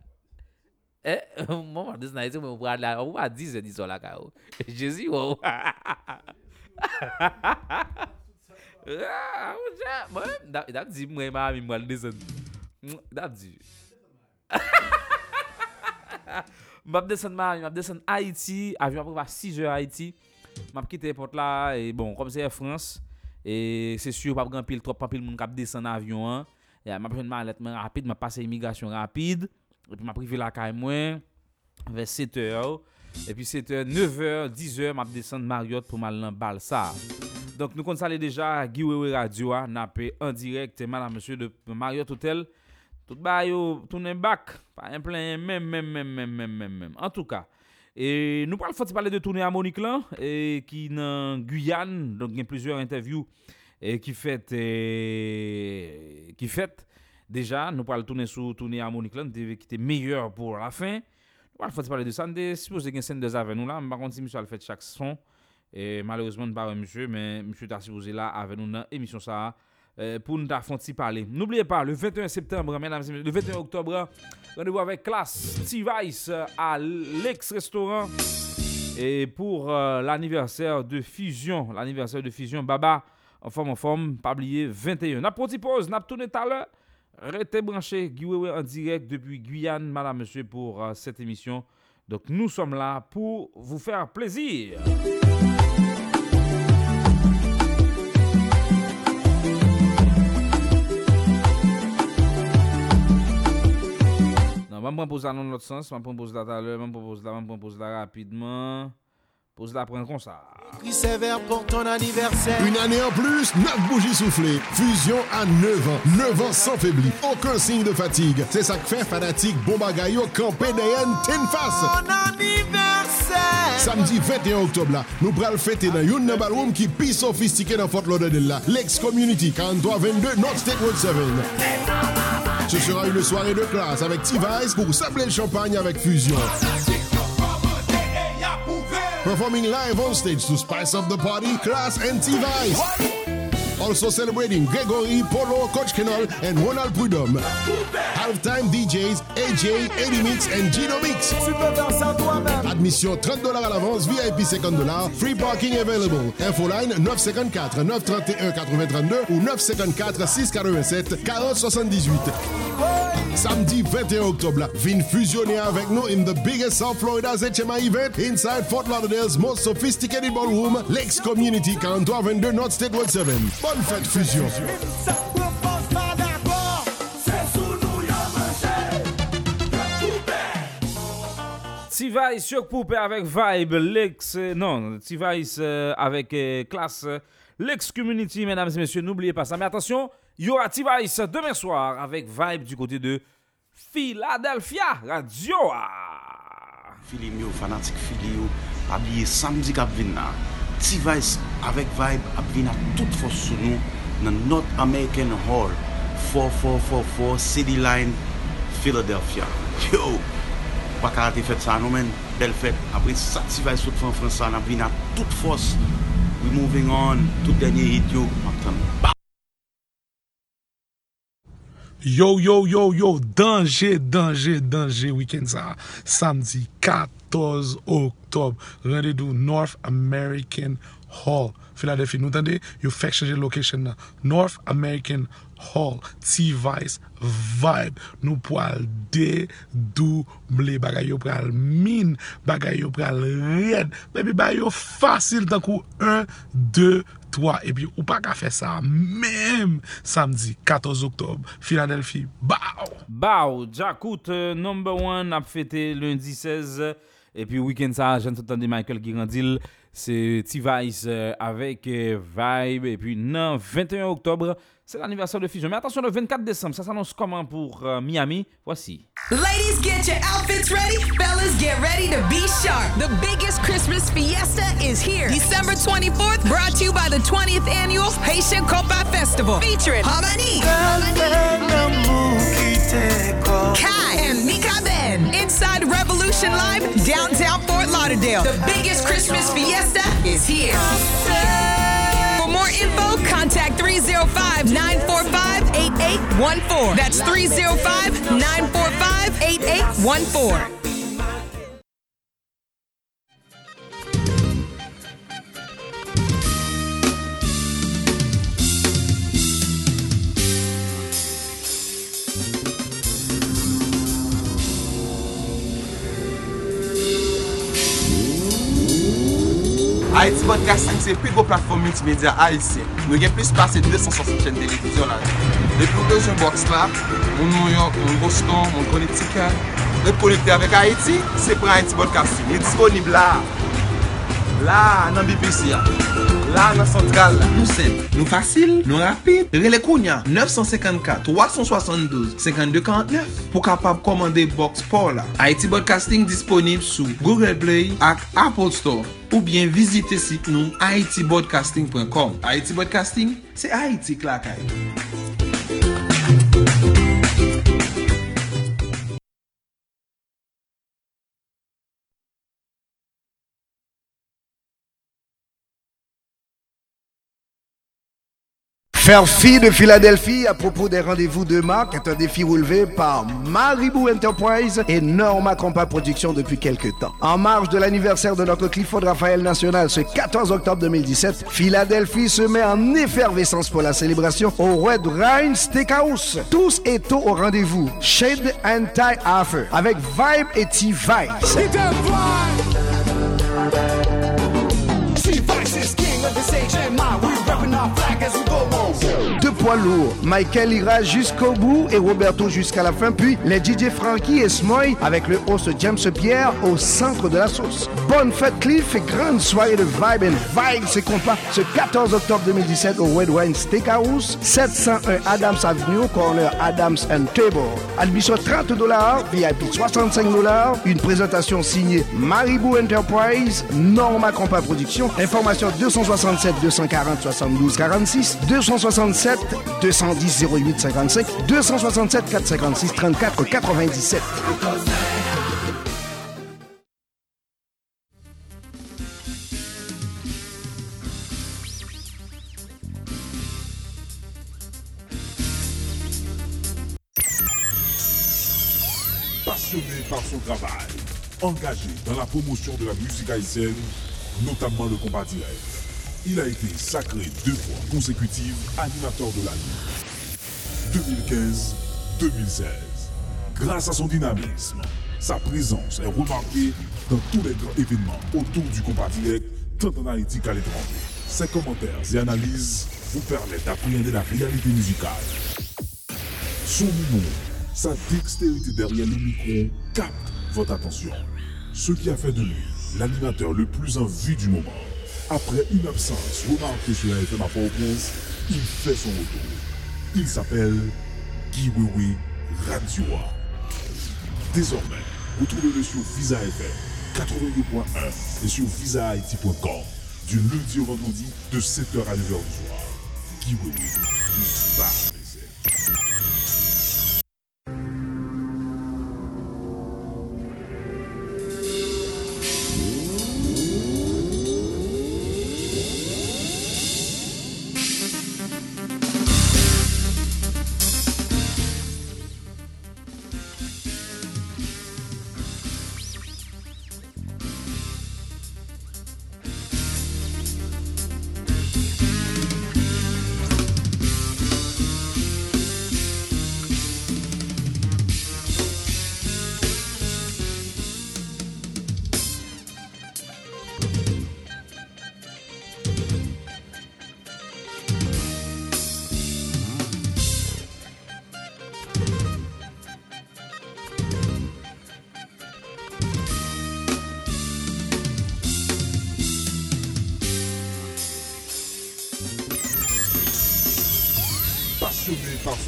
E, mwen mwen dis nan Haiti mwen wap pran la, wap wap 10 heures di sol la ka ou. Jezi wou. Ah, mwen, bon, dap di mwen mwen mwen mwen desen. Dap di. Mwen ap desen mwen, mwen ap desen Haiti. Avyon ap wap 6 heures Haiti. Mwen ap kite pot la, e bon, kom se e Frans. E se sur pap gran pil, trop pap pil moun kap desen avyon an. Ya, ma pren ma alet men rapide, ma pase imigrasyon rapide. E pi ma prive la kay mwen. Ve 7 or. E pi 7 or, 9 or, 10 or, ma ap desen Mariot pou mal nan bal sa. Donk nou kon sale deja, Giwewe Radio a, nape en direk teman a monsye de Mariot Hotel. Tout ba yo, tounen bak. Pa en plen, men, men, men, men, men, men, men. En tou ka. E nou pral foti pale de tournée harmonique lan, e, ki nan Guyane, donk gen plusieurs interview e, ki fet, e, ki fet, deja, nou pral tournée sou tournée harmonique lan, ki te meilleur pou la fin. Nou pral foti pale de san, de suppose gen sen de zave nou la, mba konti misyo al fet chak son, e malheureusement mba wè misyo, men misyo ta suppose la ave nou nan emisyon sa a, euh, pour nous affronter parler. N'oubliez pas, le 21 septembre, mesdames et messieurs, le 21 octobre, rendez-vous avec classe T-Vice à l'ex-restaurant. Et pour euh, l'anniversaire de Fusion, l'anniversaire de Fusion, Baba, en forme en forme, pas oublier 21. N'a de pause, n'a tourné tout à l'heure. Restez branchés, Guy Wewe en direct depuis Guyane, madame, monsieur, pour euh, cette émission. Donc nous sommes là pour vous faire plaisir. Non, je vais poser ça dans l'autre sens. Je vais poser ça tout à l'heure. Je vais poser ça, je vais poser ça rapidement. Pose la prendre comme ça. Prix sévère pour ton anniversaire. Une année en plus, 9 bougies soufflées. Fusion à 9 ans. 9 ans sans faiblir. Aucun signe de fatigue. C'est ça que fait fanatique Bombagayo campé d'Ayen ten face. Ton anniversaire. Samedi 21 octobre là, nous pral fêter dans une ballroom qui plus sophistiqué dans Fort Lauderdale là. L'ex Community 4322 North State Road 7. Ce sera une soirée de classe avec T-Vice pour sabler le champagne avec Fusion. Performing live on stage to spice up the party, Class and T-Vice. Also celebrating Gregory, Polo, Coach Kenol, and Ronald Prudhomme. Halftime DJs AJ, Eddie Mix, and Gino Mix. Admission 30 dollars à l'avance, VIP 50 dollars, free parking available. Infoline 954 931 8032 ou 954 687 40 78. Samedi 21 là, viens fusionner avec nous in the biggest South Florida HMI event inside Fort Lauderdale's most sophisticated ballroom, Lakes Community 4322 North State Road 7. Bonne fête fusion. T-Vice sur Poupée avec Vibe, l'ex. euh, non, T-Vice euh, avec euh, classe, l'ex community, mesdames et messieurs, n'oubliez pas ça. Mais attention, il y aura T-Vice demain soir avec Vibe du côté de Philadelphia Radio. Filim yo, fanatik fili yo, samedi kap Ti Vice avek vibe ap vin ap tout fos sou nou nan North American Hall 4444 City Line, Philadelphia. Yo! Baka ate fet sa nou men, bel fet Apre sa Ti Vice sot fèn fransa nan vin ap tout fos. We moving on, tout denye hit yo. Matan, ba! Yo, yo, yo, yo, danje, danje, danje, week-end sa, samdi 4 14 Oktob, rendez-vous North American Hall, Philadelphia. Nou tande, yo fèk chanje lokasyon nan. North American Hall, T-Vice Vibe. Nou pou al dedouble bagay yo pral min, bagay yo pral red. Bebi bagay yo fasil tan kou 1, 2, 3. E pi ou pa ka fè sa mèm samdi 14 Oktob, Philadelphia. Baou! Baou, Jakout, euh, number 1 ap fète lundi 16 Oktob. Et puis, week-end ça, j'ai entendu Michael Girandil C'est T-Vice euh, avec euh, Vibe. Et puis, non, 21 octobre, c'est l'anniversaire de Fusion. Mais attention, le 24 décembre, ça s'annonce comment pour euh, Miami? Voici. Ladies, get your outfits ready. Fellas, get ready to be sharp. The biggest Christmas fiesta is here. December 24th, brought to you by the 20th annual Haitian Copa Festival. Featuring Hamani, Kai, and Mika Ben. Inside Revolution Live, downtown Fort Lauderdale. The biggest Christmas fiesta is here. For more info, contact 305 945 8814. That's 305 945 8814. Haiti Podcasting se pi go platform multimedia Haitien. Nou gen plis pase 260 chen televizyon la. Depi ou de box la, moun New York, moun Boston, moun Connecticut. nou konekte avèk Haiti, se pre Haiti Podcasting. E disponib la. La, nan BBC ya. La nan sentral nou sent, nou fasil, nou rapid Rele konya 954-372-5249 Pou kapap komande box pou la Haiti Broadcasting disponib sou Google Play ak Apple Store. Ou bien vizite sit nou haitibroadcasting.com Haiti Broadcasting, se Haiti klakay Faire fi de Philadelphie à propos des rendez-vous de marque est un défi relevé par Maribou Enterprise et Norma Compa Production depuis quelques temps. En marge de l'anniversaire de notre Clifford Raphaël National ce 14 octobre 2017, Philadelphie se met en effervescence pour la célébration au Red Rhine Steakhouse. Tous et tous au rendez-vous. Shade and Tie Offer avec Vibe et. Deux poids lourds, Michael ira jusqu'au bout et Roberto jusqu'à la fin, puis les DJ Frankie et Smoy avec le host James Pierre au centre de la sauce. Bonne fête Cliff et grande soirée de Vibe and Vibe se compas ce 14 octobre 2017 au Red Wine Steakhouse, 701 Adams Avenue, corner Adams and Table. Admission 30 dollars, VIP 65 dollars, une présentation signée Maribou Enterprise, Norma Compa Production, information 267 240 72 46, 267 210 08 55, 267 456 34 97. Passionné par son travail, engagé dans la promotion de la musique haïtienne, notamment le combat direct, il a été sacré deux fois consécutives animateur de l'année. 2015-2016. Grâce à son dynamisme, sa présence est remarquée dans tous les grands événements autour du combat direct, tant en Haïti qu'à l'étranger. Ses commentaires et analyses vous permettent d'appréhender la réalité musicale. Son humour, sa dextérité derrière le micro capte votre attention. Ce qui a fait de lui l'animateur le plus en vue du moment. Après une absence remarquée sur la FM à Port-au-Prince, il fait son retour. Il s'appelle Guy Wewe Radioa. Désormais, retrouvez-le sur Visa FM 82.1 et sur visahaiti.com du lundi au vendredi de 7h à 9h du soir. Guy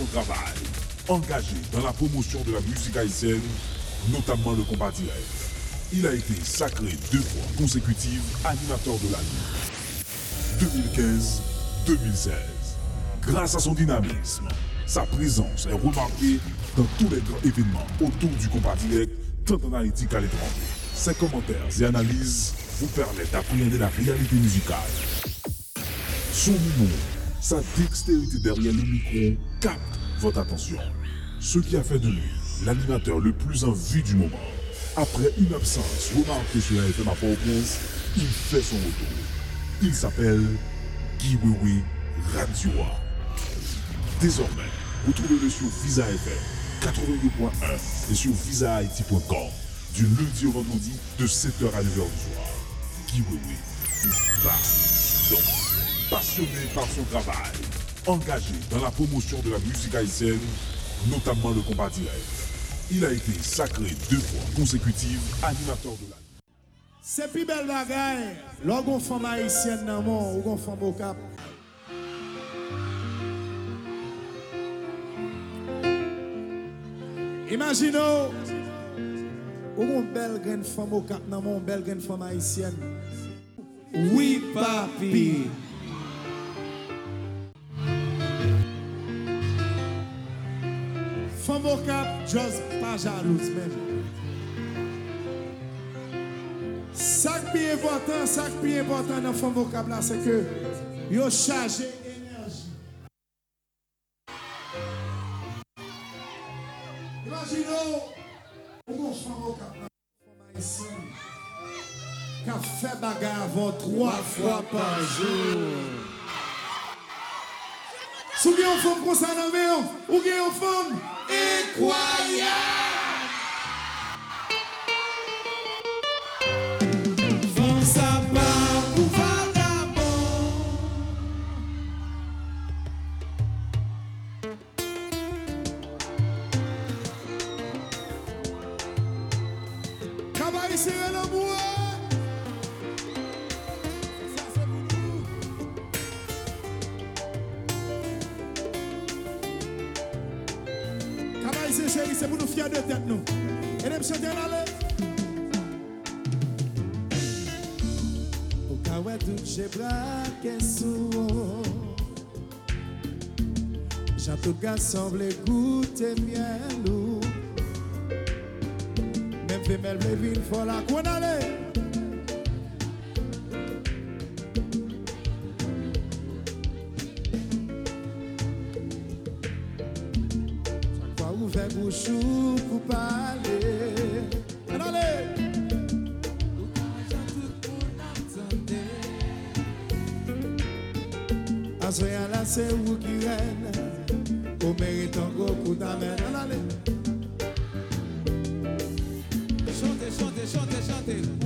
travail, engagé dans la promotion de la musique haïtienne, notamment le combat direct, il a été sacré deux fois consécutives animateur de l'année. 2015-2016. Grâce à son dynamisme, sa présence est remarquée dans tous les grands événements autour du combat direct, tant en Haïti qu'à l'étranger. Ses commentaires et analyses vous permettent d'appréhender la réalité musicale. Son humour, sa dextérité derrière le micro capte votre attention. Ce qui a fait de lui l'animateur le plus en vue du moment. Après une absence remarquée sur la FM à Port-au-Prince, il fait son retour. Il s'appelle Guy Wewe Radioa. Désormais, retrouvez-le sur Visa FM 82.1 et sur visahaiti.com du lundi au vendredi de 7h à 9h du soir. Guy Wewe is back. Donc, passionné par son travail, engagé dans la promotion de la musique haïtienne, notamment le combat direct. Il a été sacré deux fois consécutives animateur de l'année. Se pi bel bagay, lò gon fòm haïsyen nan mon, ou gon fòm au cap. Imagino, ou gon bel gen fòm au cap nan mon, bel gen fòm haïsyen. Oui, papi. Fòm au cap, just pa jalouse men. Sak pi important, sak pi important nan fòm vocab la, se ke yo chaje enerji. Imagino, ou kon fòm vocab nan fòm haïsyen, ka fè bagay avon 3 fwa par jour. Sou gen yon fòm kon sa nan veyon, ou gen yon fòm incroyable. J'en tout cas semble goûter bien lourd Même femelle me vin faut la qu'on okuta menen ale Chante, chante, chante, chante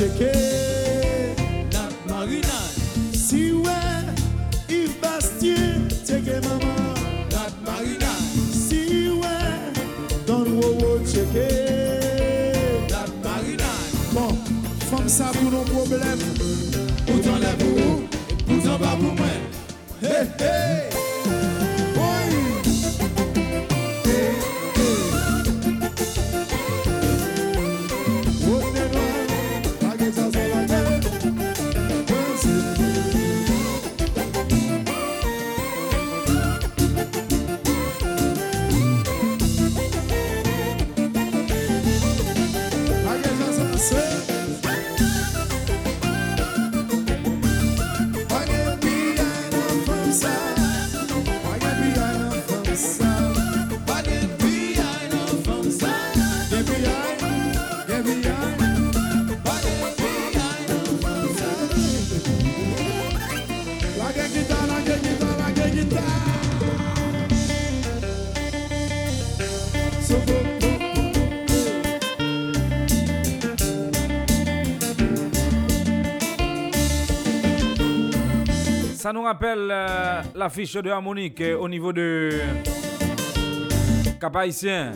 veut Ça nous rappelle euh, l'affiche de harmonique euh, au niveau de Cap Haïtien.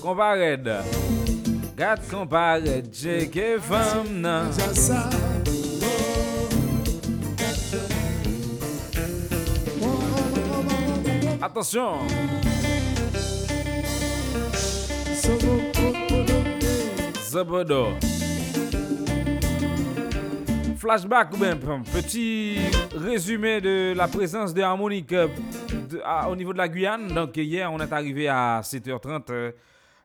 Compared, compared, nan. Zabodo. Flashback ou bien petit résumé de la présence de harmonique euh, au niveau de la Guyane. Donc hier on est arrivé à 7h30 euh,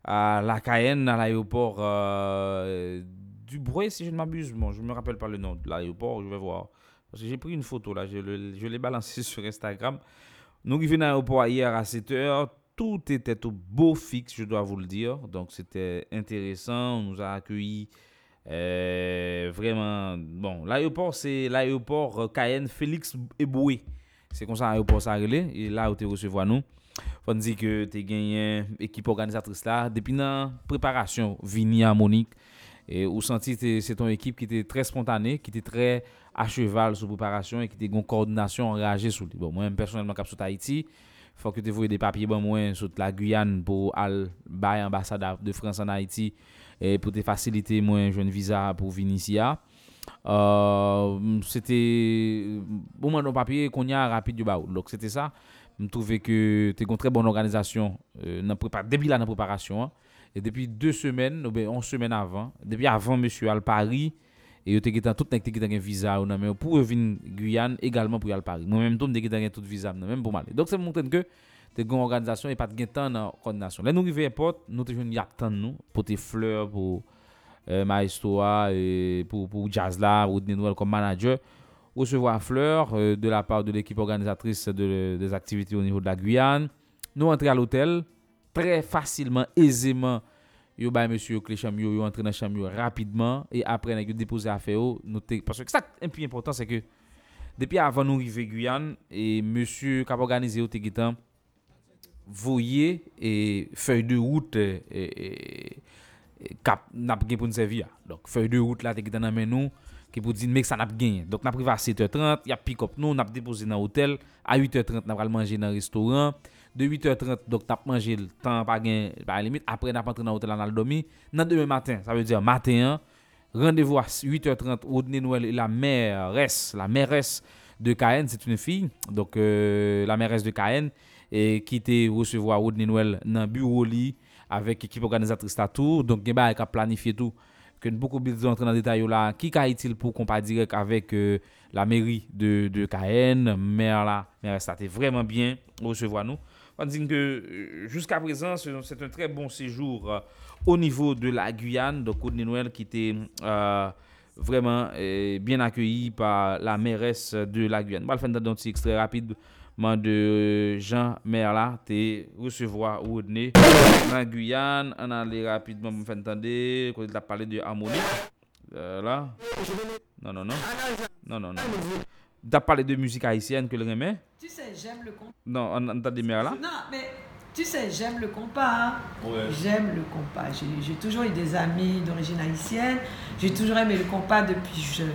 à la Cayenne, à l'aéroport euh, du Bruy si je ne m'abuse. Bon, je ne me rappelle pas le nom de l'aéroport, je vais voir. Parce que j'ai pris une photo là, je, l'ai balancé sur Instagram. Nous venons à l'aéroport hier à 7h, tout était au beau fixe, je dois vous le dire. Donc c'était intéressant, on nous a accueillis euh, vraiment. Bon, l'aéroport, c'est l'aéroport euh, Cayenne Félix Eboué. C'est comme ça l'aéroport ça. Et là où tu recevoir nous. Faut dire que tu gagné équipe organisatrice là depuis la préparation Vini Harmonique et ou senti c'est ton équipe qui était très spontanée, qui était très a cheval sou preparasyon e ki te gon koordinasyon reage sou li. Bon, mwen personelman kap sou Tahiti, fòk yo te vouye de papye ban mwen sou la Guyane pou al bay ambasada de Frans an Haiti e pou te fasilite mwen jwen visa pou vin isi ya. Euh, c'était bon mon papier qu'on y a rapide du baou donc c'était ça me trouvais que t'es une très bonne organisation euh, dans prépa depuis là dans préparation hein. et depuis deux semaines ou bien une semaine avant depuis avant monsieur Al Paris E yo te getan tout nek te getan gen viza ou nan men pou yo vin Guyane egalman pou yal Paris. Mwen menm tou m te getan gen tout viza nan menm pou male. Dok se mwonten ke te gen organizasyon e pat gen tan nan koordinasyon. Len nou rive airport, nou te joun yak tan nou pou te fleur pou euh, maestoa, e, pou, pou jazz la, ou dene nouel kom manager. Recevoir fleur euh, de la part de l'équipe organisatrice de, des activités au niveau de la Guyane. Nou entre al hotel, tre facilement, aisément yo bay monsieur yo clé chambre yo yo entrer dans chambre rapidement et après nèg yo déposer affaire yo noter parce que ça un plus important c'est que depuis avant nous arriver Guyane et monsieur qui organisé au Tegitan voyez et feuille de route et, et, et cap n'a pas pour nous servir. Donc feuille de route là Tegitan dans nous qui pour dire mec ça n'a pas gagné donc n'a privé à 7h30 il y a pick up nous n'a déposé dans hôtel à 8h30 n'a pas manger dans restaurant. De 8h30 donc t'as mangé le temps pas gain par limite. Après n'a pas entré dans l'hôtel on dans demain matin ça veut dire matin hein, rendez-vous à 8h30 Rodney Noël et la mairesse la mairesse de Cayenne c'est une fille donc euh, la mairesse de Cayenne et qui était recevoir Rodney Noël dans bureau li avec équipe organisatrice là tout donc il a planifié tout que beaucoup de entrer dans le détail là. Qui est-il pour qu'on pas direct avec euh, la mairie de, de Cayenne maire là? Maire ça était vraiment bien recevoir nous On dit que euh, jusqu'à présent, c'est un très bon séjour euh, au niveau de la Guyane, donc Côte Noël qui était euh, vraiment euh, bien accueilli par la mairesse de la Guyane. Bon, le d'un petit extrait rapide de euh, Jean Merla, te recevoir ou donner la Guyane. On allait rapidement, vous entendre, quand il a parlé de harmonie. Euh, là. Non, non, non. Non, non, non. Tu as parlé de musique haïtienne que le remet. Tu sais, j'aime le compas. Non, on des là. Non, mais tu sais, j'aime le compas. hein. Ouais. J'aime le compas. J'ai toujours eu des amis d'origine haïtienne. J'ai toujours aimé le compas depuis jeune.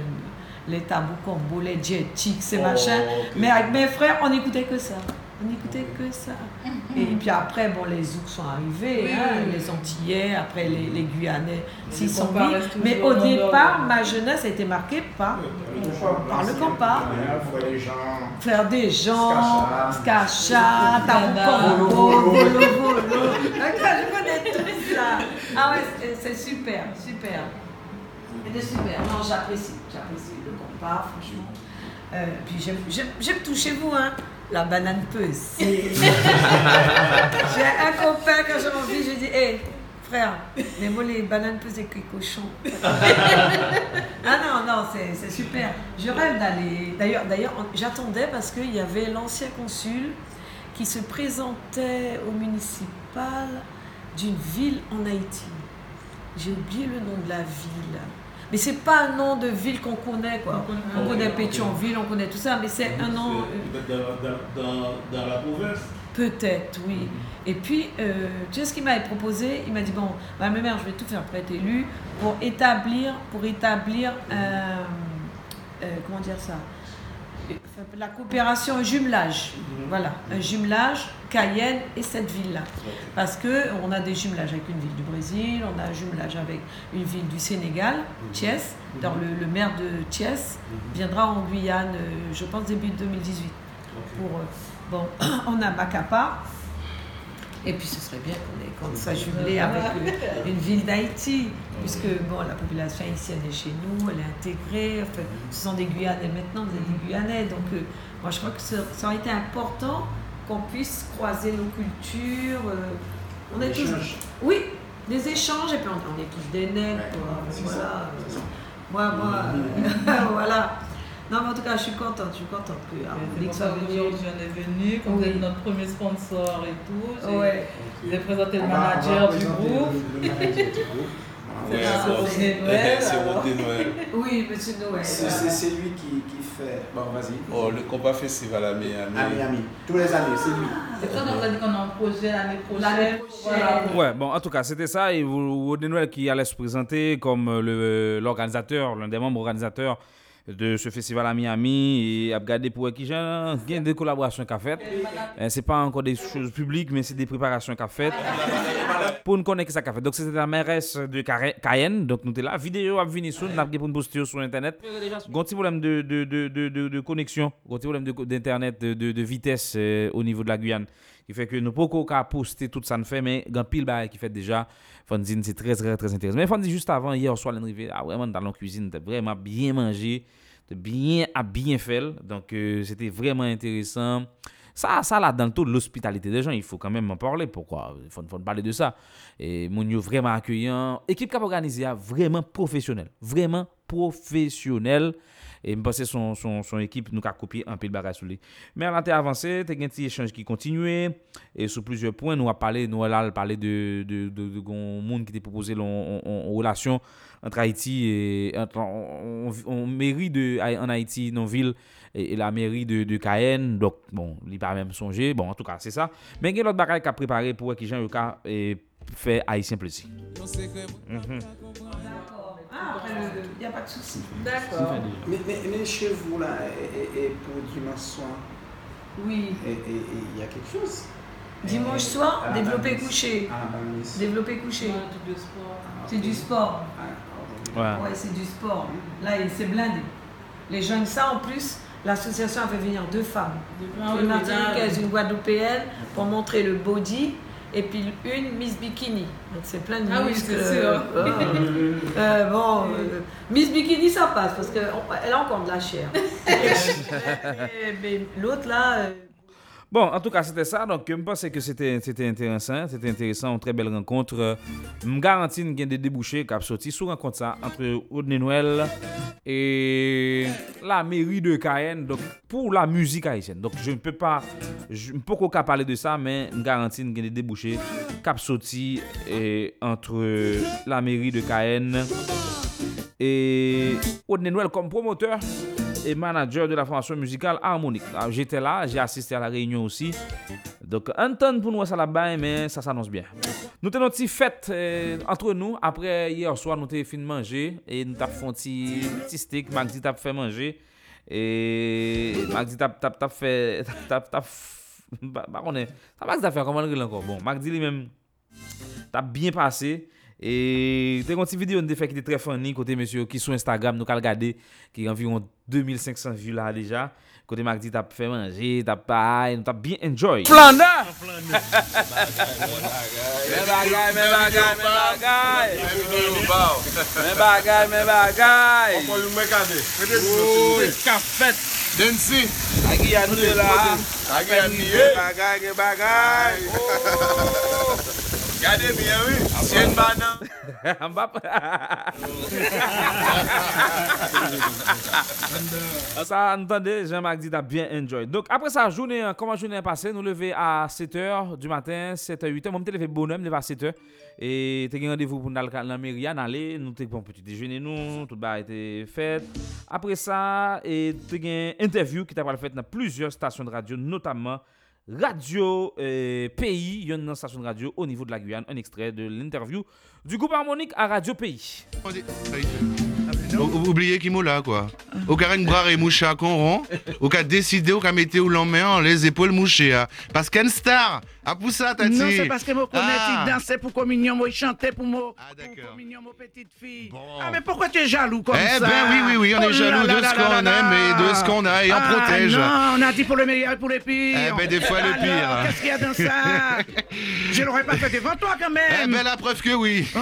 Les tabous combo, les jet chicks, ces Oh, machins. Mais avec mes frères, on n'écoutait que ça. On n'écoutait que ça. Et puis après, bon, les Zouks sont arrivés, Oui, hein, oui, les Antillais, après les, les Guyanais s'y sont mis. Mais au départ, l'ordre. ma jeunesse a été marquée par, par le compas. Faire des gens, Skacha, Tabou Combo, Volo Volo. D'accord, je connais tout ça. Ah ouais, c'est- super, super. C'était super. Non, j'apprécie. J'apprécie le compas, franchement. Euh, puis j'aime- j'aime j'aime tout chez vous, hein. La banane peuse. J'ai un copain, quand j'ai envie, je dis, hé, frère, mais moi les bananes peuzes avec les cochons. ah non, non, c'est super. Je rêve d'aller. D'ailleurs, d'ailleurs, j'attendais parce qu'il y avait l'ancien consul qui se présentait au municipal d'une ville en Haïti. J'ai oublié le nom de la ville. Mais c'est pas un nom de ville qu'on connaît, quoi. On connaît Pétionville, on connaît tout ça, mais c'est un nom. Peut-être dans, dans, dans, dans la province. Peut-être, oui. Et puis, euh, tu sais ce qu'il m'avait proposé? Il m'a dit bon, ma mère, je vais tout faire pour être élu, pour établir, pour établir un, euh, comment dire ça? Euh, La coopération, un jumelage. Voilà, un jumelage Cayenne et cette ville-là. Parce que on a des jumelages avec une ville du Brésil, on a un jumelage avec une ville du Sénégal, Thiès. Le, le maire de Thiès viendra en Guyane, euh, je pense début 2018. Pour, euh, bon, on a Macapa. Et puis ce serait bien qu'on ait qu'on soit jumelé avec euh, une ville d'Haïti, puisque bon, la population haïtienne est chez nous, elle est intégrée, enfin, ce sont des Guyanais maintenant, vous êtes des Guyanais, donc euh, moi je crois que ça, ça aurait été important qu'on puisse croiser nos cultures. euh, on est tous, oui, des échanges, et puis on, on est tous des nègres, Voilà. c'est ça. Moi, moi, euh, voilà. Non, mais en tout cas, je suis contente, je suis contente que Harmonique pour soit ça venu. qu'aujourd'hui on est venu, qu'on Oui. est notre premier sponsor et tout. J'ai Ouais. j'ai présenté le manager du groupe. le- le manager du groupe. C'est Ouais, Noël, c'est alors. Rodé Noël. Oui, monsieur Noël. C'est lui qui, qui fait. Bon, vas-y. Oh, le combat festival à Miami. À Miami. Tous les années, c'est lui. C'est ça, on a dit qu'on a un projet l'année L'année prochaine. prochaine. Ouais, bon, en tout cas, c'était ça. Et vous, Rodney Noël qui allait se présenter comme le- l'organisateur, l'un des membres organisateurs de ce festival à Miami. Et a regardé pour qui j'ai il y a des collaborations qu'a faites. Euh, C'est pas encore des choses publiques, mais c'est des préparations qu'a faites. Pour nous connaître ça qu'a fait. Donc, c'était la mairesse de Cayenne. Donc, nous étions là. Vidéo a venir sur, nous avons poster sur Internet. Gon petit problème de, de, de, de, de, connexion, gon petit problème d'internet, de, de, vitesse euh, au niveau de la Guyane, qui fait que nous pouvons pas poster tout ça nous fait, mais grand pile bail qui fait déjà. C'est très très très intéressant. Mais Fondine, juste avant hier soir, l'arrivée, ah vraiment dans la cuisine, t'as vraiment bien mangé, t'as bien à bien fait. Donc euh, c'était vraiment intéressant. Ça, ça là, dans le taux de l'hospitalité des gens, il faut quand même en parler. Pourquoi? Il faut, faut parler de ça. Et mon yo vraiment accueillant. Équipe cap organisée, ah, vraiment professionnelle. Vraiment professionnelle. E mpase son, son, son ekip nou ka kopi an pil bagay sou li. Men an la te avanse, te gen ti echange ki kontinue. E sou plizye poen nou a pale, nou a lal pale de, de, de, de goun moun ki te propose lon relasyon antre Haiti et antre on meri de an Haiti non vil et, et la meri de Cayenne. Dok, bon, li pa mèm sonje. Bon, an tou ka, se sa. Men gen lot bagay ka prepare pou wè ki jan yo ka e, eh, fe Haitien plezi. Mm -hmm. Ah, après, il n'y a pas de souci. D'accord. Mais, mais, mais chez vous, là, et, et- et pour dimanche soir, Oui. et- il y a quelque chose? Dimanche Et- soir, la développer Bamise. couché. Bamise. Développer couché. C'est du sport. Ouais. Ouais, c'est du sport. Là, il- c'est blindé. Les jeunes, ça en plus, l'association a fait venir deux femmes. Ah une martiniquaise, une guadeloupéenne, pour montrer le body. Et puis une Miss Bikini. Donc c'est plein de Ah oui, muscles. c'est sûr. euh, euh, bon, euh, Miss Bikini, ça passe parce qu'elle a encore de la chair. mais mais l'autre là. Bon, en tout cas, c'était ça. Donc, je pense que c'était intéressant. C'était intéressant. Une très belle rencontre. Je garantis qu'il y a des débouchés qui sorti sous rencontre ça entre Audney Noël et la mairie de Cayenne. Donc, pour la musique haïtienne. Donc, je ne peux pas, je ne peux pas parler de ça, mais je garantis qu'il y a des débouchés qui sorti et entre la mairie de Cayenne et Audney Noël comme promoteur. et manager de la formation musicale harmonique. Ah, j'étais là, j'ai assisté à la réunion aussi. Donc, un tonne pour nous, ça là-bas, mais ça s'annonce bien. Nous avons une petite fête eh, entre nous. Après, hier soir, nous avons fini de manger et nous avons fait un petit steak. Magdi a fait manger. Et Magdi a fait. Bah, on est. Ça, Magdi a fait comment encore? Bon, Magdi lui-même, t'as bien passé. E te konti videyo nou te fek ki te tre fany kote monsye ki sou Instagram nou kal gade ki anviron 2500 view la deja. Kote mak di tap fè manje, tap pa ay, nou tap bien enjoy. Flanda! Flanda! Men bagay, men bagay, men bagay! Men bagay, men bagay! Opo yon mè kade. Ouye, kafet! Densi! Agi yan nou de la! Agi yan nou de! Bagay, bagay! Ouye! Oh. Gade mi eh an wè, sèn ba nan. An bap. Sa entende, Jean-Marc dit a bien enjoy. Donc apre sa jounen, koman jounen pase, nou leve a 7h du matin, 7h, 8h. Mwen te leve bonem, leve a 7h. E te gen randevou pou nan la meria, nan le, nou te pon poti dejeunen nou, tout ba ete fet. Apre sa, te gen interview ki ta pal fet nan plusieurs stasyon de radio, notamman. Radio euh, Pays, il y a une station de radio au niveau de la Guyane, un extrait de l'interview du groupe harmonique à Radio Pays. Oubliez qui là, quoi. Au cas une bras et mouché à Conron, au cas décidé, au cas ou l'emmène les épaules mouchées. hein. Parce qu'une star, à ça, tati. Non, c'est parce que moi connais, Ah. il dansait pour communion, moi chantait pour moi, pour communion, mon petite fille. Ah, mais pourquoi tu es jaloux comme Eh ça? ben oui, oui, oui, on est Oh jaloux de ce qu'on aime et de ce qu'on a et on Ah, protège. Non, on a dit pour le meilleur et pour le pire. Eh ben, des fois, le pire. Qu'est-ce qu'il y a dans ça? Je l'aurais pas fait devant toi quand même. Eh ben la preuve que oui.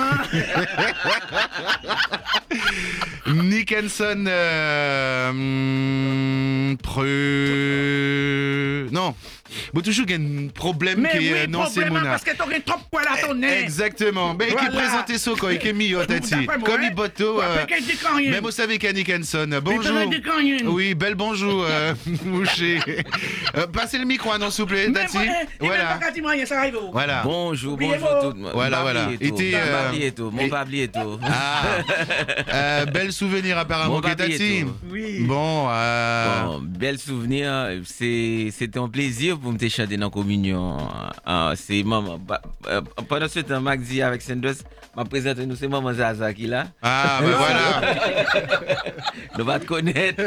Nickenson euh, hum, pre... Bon, toujours qu'il y a un problème Mais qui oui, est non c'est Mouna. parce que t'aurais trop poil à ton nez. Exactement. Ben, qui présentait ça quoi, qui est mis Comme hein. il boto. Dit quand rien. Même vous savez Nickenson. Il Bonjour. quand. Oui, bel bonjour, euh, Mouché. Euh, passez le micro, hein, non, s'il vous plaît, Mais tati. hein, il Voilà. Voilà. Bonjour, Oubliez bonjour tout le monde. Voilà, voilà. et tout. Mon euh, papier et tout. Mon et- papier et tout. Ah, euh, bel souvenir apparemment, et tati. Oui. Bon, euh, Bon, bel souvenir. C'est- C'était un plaisir pour me te chanter dans la communion. Ah, c'est maman. bah, euh, pendant ce temps, Mac dit avec Sanders, m'a présenté nous, c'est maman Zaza qui est là. Ah, ben voilà. nous va te connaître.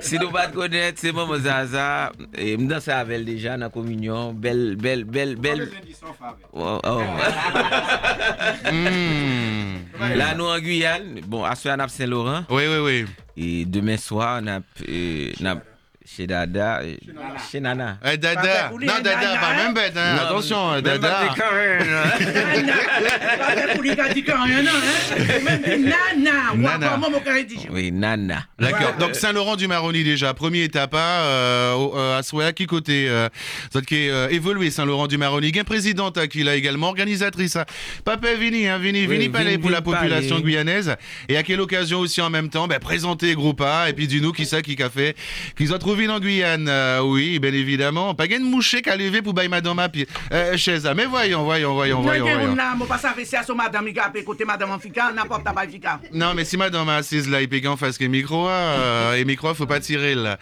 Si nous va te connaître, c'est maman Zaza. Et me danser avec elle déjà dans la communion. Belle, belle, belle, belle. Oh, oh. Hmm. Là, nous en Guyane, bon, à a Saint-Laurent. Oui, oui, oui. Et demain soir, on a, euh, chez Dada, euh, chez Nana. Eh, Dada. Non, Dada, pas même bête, hein. Non, Attention, même Dada. pas des a hein. Nana. Nana. Oui, Nana. D'accord. Donc Saint-Laurent du Maroni déjà, première étape euh, au- euh, à Souhait, qui côté euh, qui est euh, évolué Saint-Laurent du Maroni, gain présidente hein, qui l'a également organisatrice. hein. Papa Vini, hein, Vini, Oui, Vini Palais pour la Palais. population guyanaise. Et à quelle occasion aussi en même temps, ben, présenter Groupa et puis du nous qui ça qui a fait, qu'ils ont trouvé en Guyane. Euh, oui, bien évidemment. Pas gain de mouché qu'à lever pour bailler madame à pied. Euh. Mais voyons, voyons, voyons, voyons, a voyons. moi, pas à son madame, il a écouté madame en n'importe. Non, mais si madame assise là, il peut en face que micro, euh, et micro, faut pas tirer là.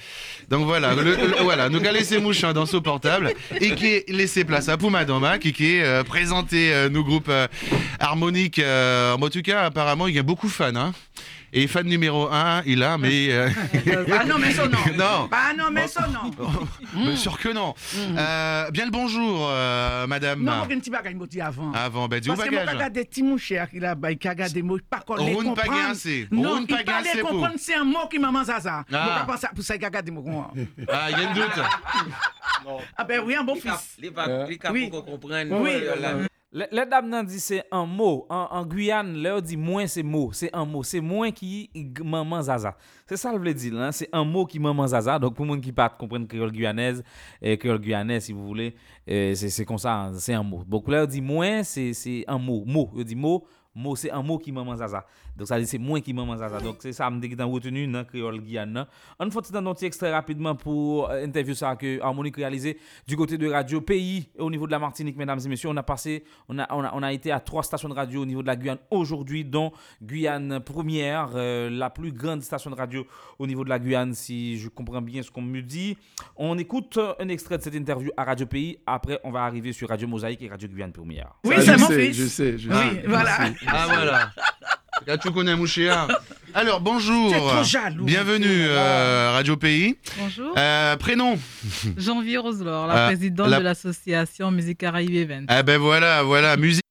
Donc voilà, le, le- voilà, nous allons laisser mouchant dans ce portable et qui laissé place à pour madame qui, qui est euh, présenté euh, nos groupes harmoniques. en tout cas, apparemment, il y a beaucoup de fans. Hein. Et fan numéro un, il a, mais. euh, Ah non, mais son nom. Non. Ah non, mais son nom. Bien sûr que non. Euh, bien le bonjour, euh, madame. Non, un petit bagage, moi, dit avant. Avant, ben, dis Parce que je regarde des petits mouchers qui là, bah, qui regardent des mots, pas qu'on les Roune pas comprendre. Non, il pas pas les comprendre, c'est un mot qui maman zaza. Ah. Je pour ça, il regarde des mots. comment. Ah, il y a un doute. Ah ben oui, un bon fils. Les pas- les cas Oui. Dame nan dit c'est un mot. En, Guyane, on dit moins c'est mot. C'est un mot. C'est moins qui g- maman zaza. C'est ça le veut dire. Hein? C'est un mot qui maman zaza. Donc pour monde qui pas comprendre créole guyanaise, et créole guyanais si vous voulez, euh, c'est comme ça. hein, C'est un mot. Donc on dit moins, c'est un mot. Mot. On dit mot. Mot, c'est un mot qui maman zaza. Donc ça c'est moins qui maman zaza. Donc c'est ça, me dit retenu dans créole Guyane. On faut dans un petit extrait rapidement pour euh, interview ça que Harmonique réalisé du côté de Radio Pays au niveau de la Martinique, mesdames et messieurs. On a passé, on a, on a, on a été à trois stations de radio au niveau de la Guyane aujourd'hui, dont Guyane Première, euh, la plus grande station de radio au niveau de la Guyane, si je comprends bien ce qu'on me dit. On écoute un extrait de cette interview à Radio Pays. Après, on va arriver sur Radio Mosaïque et Radio Guyane Première. Oui, Ça, c'est je mon sais, fils. Je sais, je Oui, voilà. Ah voilà. Là, tu connais Mouchéa. Alors bonjour. Trop jaloux, Bienvenue euh, Radio Pays. Bonjour. Euh, prénom. Janvier Roselor, la Euh, présidente la- de l'association Musique Caraïbe Event. Ah ben voilà, voilà, musique.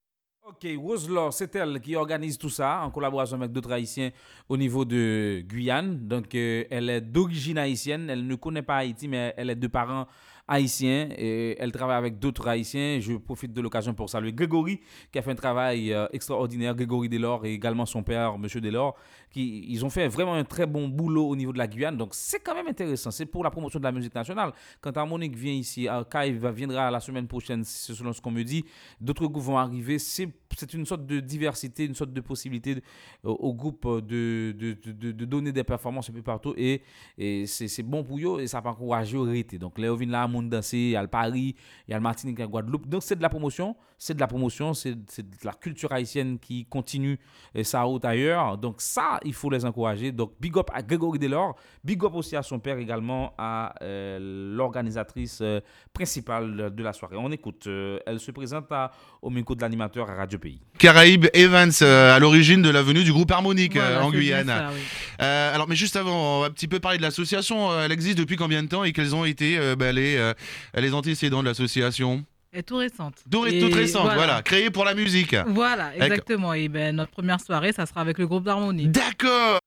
Ok, Roselaw, c'est elle qui organise tout ça en collaboration avec d'autres haïtiens au niveau de Guyane. Donc, euh, elle est d'origine haïtienne. Elle ne connaît pas Haïti, mais elle est de parents haïtiens et elle travaille avec d'autres haïtiens. Je profite de l'occasion pour saluer Grégory qui a fait un travail euh, extraordinaire. Grégory Delors et également son père, Monsieur Delors, qui ils ont fait vraiment un très bon boulot au niveau de la Guyane. Donc, c'est quand même intéressant. C'est pour la promotion de la musique nationale. Quand Harmonique vient ici, euh, Kai viendra la semaine prochaine, selon ce qu'on me dit. D'autres groupes vont arriver. C'est c'est une sorte de diversité, une sorte de possibilité de- au, groupe euh, de, de, de- donner des performances un peu partout. Et, et c'est bon pour eux et ça va encourager au. Donc, là, on vient là, monde danser, il y a le Paris, il y a le Martinique, il y a le Guadeloupe. Donc, c'est de la promotion. C'est de la promotion. C'est de la culture haïtienne qui continue et ça route ailleurs. Donc, ça, il faut les encourager. Donc, big up à Grégory Delors. Big up aussi à son père également, à euh, l'organisatrice euh, principale de la soirée. On écoute. euh, elle se présente à- au micro de l'animateur à Radio Pays. Caraïbe Evans, euh, à l'origine de la venue du groupe Harmonique euh, Voilà, en Guyane. ça, oui. Euh, alors, mais juste avant, on va un petit peu parler de l'association. Elle existe depuis combien de temps et quels ont été euh, ben, les, euh, les antécédents de l'association est tout récente. Tout Et toute récente, voilà. créée pour la musique. Voilà, D'accord. exactement. Et ben, notre première soirée, ça sera avec le groupe d'harmonie. D'accord.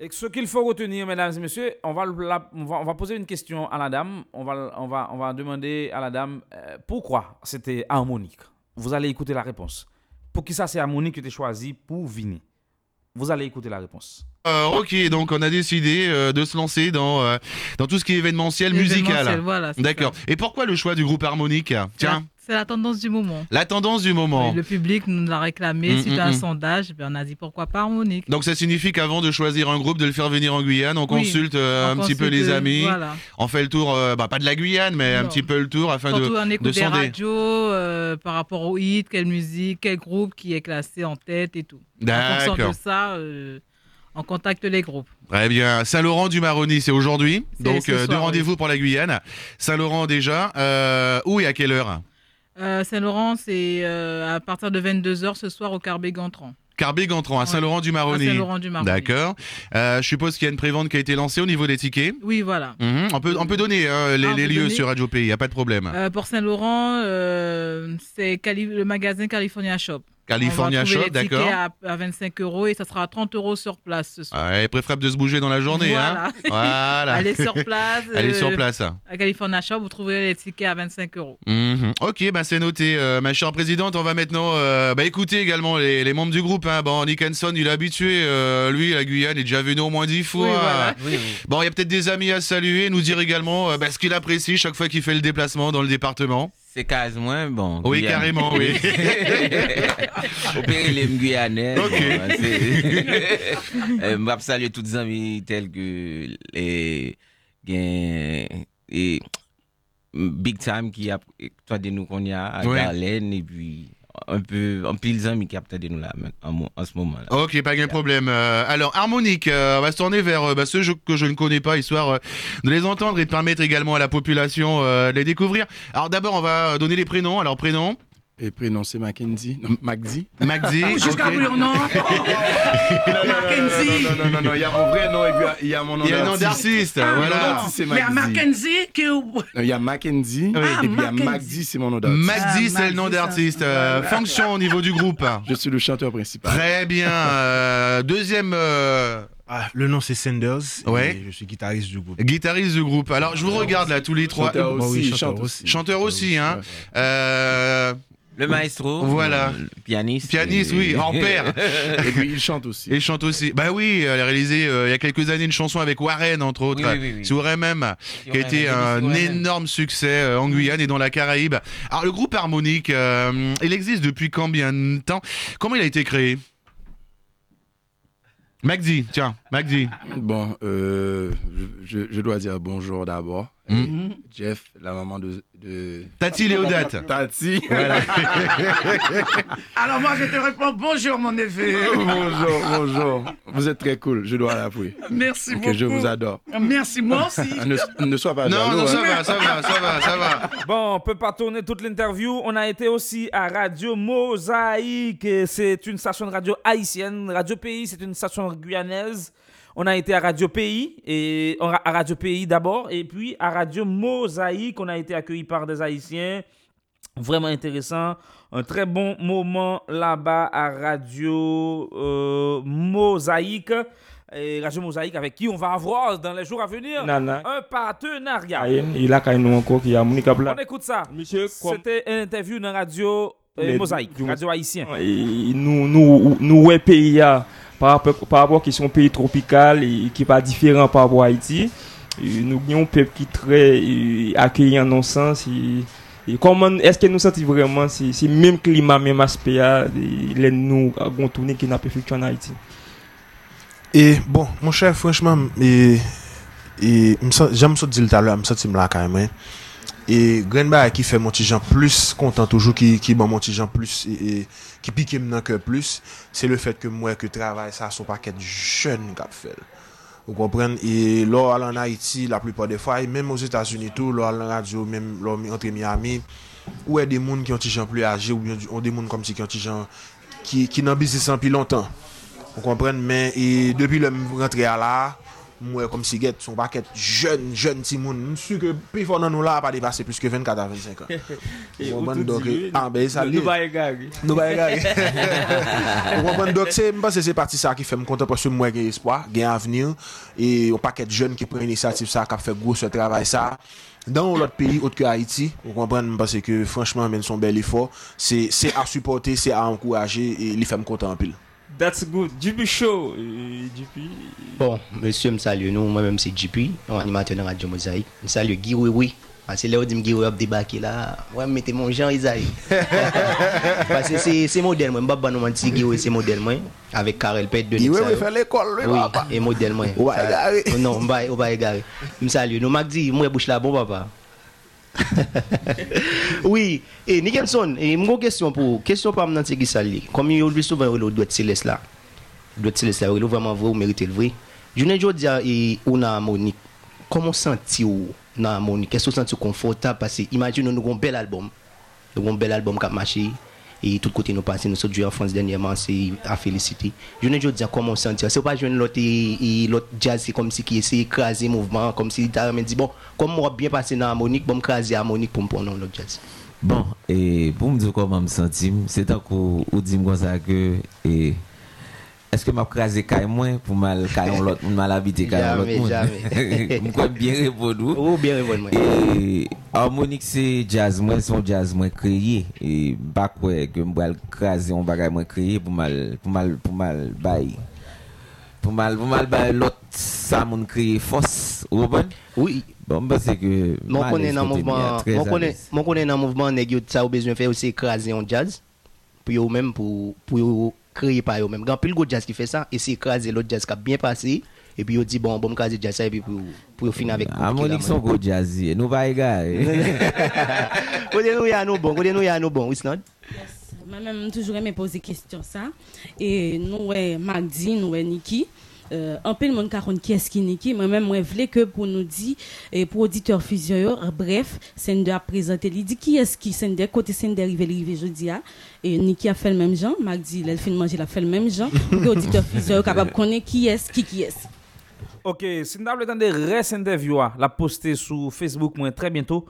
Et ce qu'il faut retenir, mesdames et messieurs, on va, la- on va, on va poser une question à la dame. On va, on va, on va demander à la dame euh, pourquoi c'était harmonique. Vous allez écouter la réponse. Pour qui ça, c'est harmonique que tu as choisi pour venir Vous allez écouter la réponse. Euh, ok, donc on a décidé euh, de se lancer dans, euh, dans tout ce qui est événementiel musical. voilà, D'accord. Et pourquoi le choix du groupe Harmonique Tiens, C'est la tendance du moment. la tendance du moment. Le public nous l'a réclamé Mm, suite mm, à un mm. sondage. ben, on a dit pourquoi pas harmonique. Donc ça signifie qu'avant de choisir un groupe, de le faire venir en Guyane, on Oui, consulte euh, on un petit peu les amis, voilà. on fait le tour, euh, bah, pas de la Guyane, mais un petit peu le tour afin Surtout de, on de écoute des sonder. radios euh, par rapport au hit, quelle musique, quel groupe qui est classé en tête et tout. En fonction D'accord. de ça, on contacte les groupes. Très bien. Saint-Laurent du Maroni, c'est aujourd'hui. Donc ce euh, deux oui. rendez-vous pour la Guyane. Saint-Laurent déjà. Euh, où et à quelle heure Euh, Saint-Laurent, c'est euh, à partir de 22h ce soir au Carbet Gantran. Carbet-Gantran, à Saint-Laurent du Maroni. À Saint-Laurent-du-Maroni. D'accord. Euh, je suppose qu'il y a une prévente qui a été lancée au niveau des tickets. Oui, voilà. Mhm. On, peut, on peut donner les, on les peut lieux donner sur Radio Pays, il n'y a pas de problème. Pour Saint-Laurent, c'est le magasin California Shop. California On va trouver Shop, les tickets d'accord. À, à 25 euros et ça sera à 30 euros sur place ce soir. Ouais, préférable de se bouger dans la journée. Voilà. Hein voilà. Allez sur place. Allez euh, sur place. À California Shop, vous trouverez les tickets à 25 euros. Mhm. Ok, bah c'est noté, euh, ma chère présidente. On va maintenant euh, bah, écouter également les, les membres du groupe. Hein. Bon, Nick Hanson, il est habitué. euh, lui, la Guyane, il est déjà venu au moins dix fois. voilà. Bon, il y a peut-être des amis à saluer, nous dire également euh, bah, ce qu'il apprécie chaque fois qu'il fait le déplacement dans le département. C'est quasiment bon. Oui, Guyane. carrément, oui. Opérer les Guyanais. Ok. bon, c'est- Euh, Je vais saluer tous les amis tels que les et Big Time qui a de nous qu'on y a à Ouais. Garlène et puis un peu un pile amis qui a peut-être nous là en, en ce moment là. Ok, pas de problème. Euh, alors, Harmonique, euh, on va se tourner vers euh, bah, ceux que je ne connais pas, histoire de les entendre et de permettre également à la population de les découvrir. Alors, d'abord, on va donner les prénoms. Alors, prénom Et prénom, c'est Mackenzie. Non. Jusqu'à ok. plus non. Mackenzie. Non, non, non, non, il y a mon vrai nom et puis il y a mon nom Il y a le nom d'artiste, voilà. Mais à Magdi. Mackenzie, qui... Non, Il y a Mackenzie Ah, et puis il y a Mackenzie. Magdi, c'est mon nom d'artiste. Magdi, c'est le nom d'artiste. Euh, fonction au niveau du groupe. Je suis le chanteur principal. Très bien. Euh, deuxième. euh, Ah, le nom c'est Sanders. et Ouais. je suis guitariste du groupe. Guitariste du groupe. Alors, je vous regarde là, tous les trois. Chanteur Bah oui, aussi, chanteur chante aussi. aussi. Chanteur aussi, hein. Euh, Le maestro. Voilà. le pianiste. Pianiste, et- oui, en père. Et puis il chante aussi. Et chante aussi. Bah oui, elle a réalisé euh, il y a quelques années une chanson avec Warren, entre autres. Oui, oui, oui, même, qui a été un énorme succès euh, en Guyane et dans la Caraïbe. Alors, le groupe Harmonique, euh, il existe depuis combien de temps? Comment il a été créé? Magdi, tiens, Magdi. Bon, euh, je, je dois dire bonjour d'abord. Hmm. Jeff, la maman de. de... Tati Léodate. Tati. Voilà. Alors moi, je te réponds bonjour, mon neveu. bonjour, bonjour. Vous êtes très cool, je dois l'avouer. Merci beaucoup. je vous adore. Merci, moi aussi. ne, ne sois pas Non, jaloux, non, ça hein. va, ça va, ça va, ça va. Bon, on peut pas tourner toute l'interview. On a été aussi à Radio Mosaïque. C'est une station de radio haïtienne. Radio Pays, c'est une station guyanaise. On a été à Radio Pays et à Radio Pays d'abord et puis à Radio Mosaïque, on a été accueilli par des Haïtiens Vraiment intéressant. Un très bon moment là-bas à Radio euh, Mosaïque. Et Radio Mosaïque avec qui on va avoir dans les jours à venir un partenariat. Il a quand nous encore qui a. On écoute ça. C'était une interview dans Radio euh, Mosaïque, Radio Haïtien. Nous, nous, nous, a, par rapport ki son peyi tropikal ki pa diferan par rapport Haiti nou gyon pep ki tre akyeyan nonsens eske nou senti vreman si menm klima, menm aspeya len nou gontounen ki nan perfektyon Haiti e bon, mon chè, franchman e, e, jame sot dil talwa, msot si mla kaymen E gren ba ki fe Montijan plus kontan toujou ki, ki ban Montijan plus e, e, ki pike m nan ke plus se le fet ke mwen ke travay sa sou paket jen kap fel ou kompren? E lor al an Haiti la plipa de fwa e menm os Etats-Unis tou lor al an radio menm lor mi entre Miami ou e de moun ki Montijan plus aje ou, ou de moun kom si ki Montijan ki, ki nan bizisan pi lontan. Ou kompren? Men e depi le m rentre ala Mwen kom si get son paket jen, jen ti moun. Mwen su ke pi fon nan nou la pa de pase plus ke 24 a 25 an. Mwen ban dok e, an be sa li. Nou ba e gage. Nou ba e gage. Mwen ban dok se, mwen se se parti sa ki fe m konta posye mwen gen espoi, gen avenir. E yon paket jen ki pre inisiatif sa kap fe gwo se travay sa. Dans l'autre pays, autre que Haïti, vous comprenez parce que franchement, men son bel effort, c'est à supporter, c'est à encourager et les femmes comptent en pile. That's good. JP Show. euh, JP. Bon, monsieur, me salue nous, moi-même c'est JP, animateur de Radio Mosaïque. Je salue Guy Oui Oui. Parce que là, on dit que Guy Oui a débarqué là. Ouais, mettez mon Jean Isaïe. Parce que c'est c'est modèle, moi. Je ne vais pas mentir, Guy Oui c'est modèle, moi. Avec Karel Pet de Guy Oui, fait l'école, Oui, papa. et modèle, moi. Ou va Ça- égarer. Non, on va on va égarer. Je salue nous. Mac dit, moi, bouche là, bon papa. oui, et Nicholson, et une question pour question pour Amnan Tegisali. Comme il dit souvent, il doit être céleste là. Doit être céleste là, il vraiment vrai, vous méritez le vrai. Je ne dis pas, on a harmonique. Comment senti-vous dans harmonique Qu'est-ce que vous sentez confortable Parce que imagine, nous avons un bel album. Nous avons un bel album qui a marché. Et tout côté nous passons nous sommes en France dernièrement c'est à féliciter. Je ne dis comment sentir. C'est pas jeune l'autre jazz c'est comme si qui essaie écraser mouvement comme si me dit bon comme moi bien passé dans harmonique bon craser harmonique pour me prendre l'autre jazz. Bon, et pour me dire comment me sentir, c'est qu'on ou dit comme ça que et Eske m ap kraze kay mwen pou mal kayon lot moun mal habite kayon lot moun? Jamen, jamen. M kon bien repod ou? Ou bien repod mwen. E, harmonik se jazz mwen, son jazz mwen kreye. E, bak wè ke m bral kraze, m bagay mwen kreye pou mal, pou mal, pou mal bayi. Pou mal, pou mal bayi lot sa moun kreye fos, ou bon? Oui. Bon, mwen se ke... Mwen konen nan mouvman, mwen konen nan mouvman neg yo sa ou bezwen fè ou se kraze yon jazz. Pou yo mèm pou, pou yo... créé par eux-mêmes. Grand pile go jazz qui fait ça et c'est écraser l'autre jazz qui a bien passé et puis ils dit bon bon me caser jazz ça et puis pour pour finir avec Ah mon son go jazz nous va égarer. Côté nous ya nous bon, côté nous ya nous bon, it's not. Yes, moi-même toujours aimé poser question ça et nous ouais Magdi, nous ouais Nikki. Euh, un peu le monde qui qui est-ce qui Niki. Moi-même, moi, je voulais que pour nous dire, et pour auditeur fusion, euh, bref, Sender a présenté. Il dit qui est-ce qui Sender, côté Sender, il arrivé jeudi. ah. Et Niki a fait le même genre. Magdi, il a fait manger, il a fait le même genre. Pour que auditeur fusion, capable de connaître qui est-ce, qui qui est. Ok, si vous avez des restes interview, ah, la poster sur Facebook moi, très bientôt.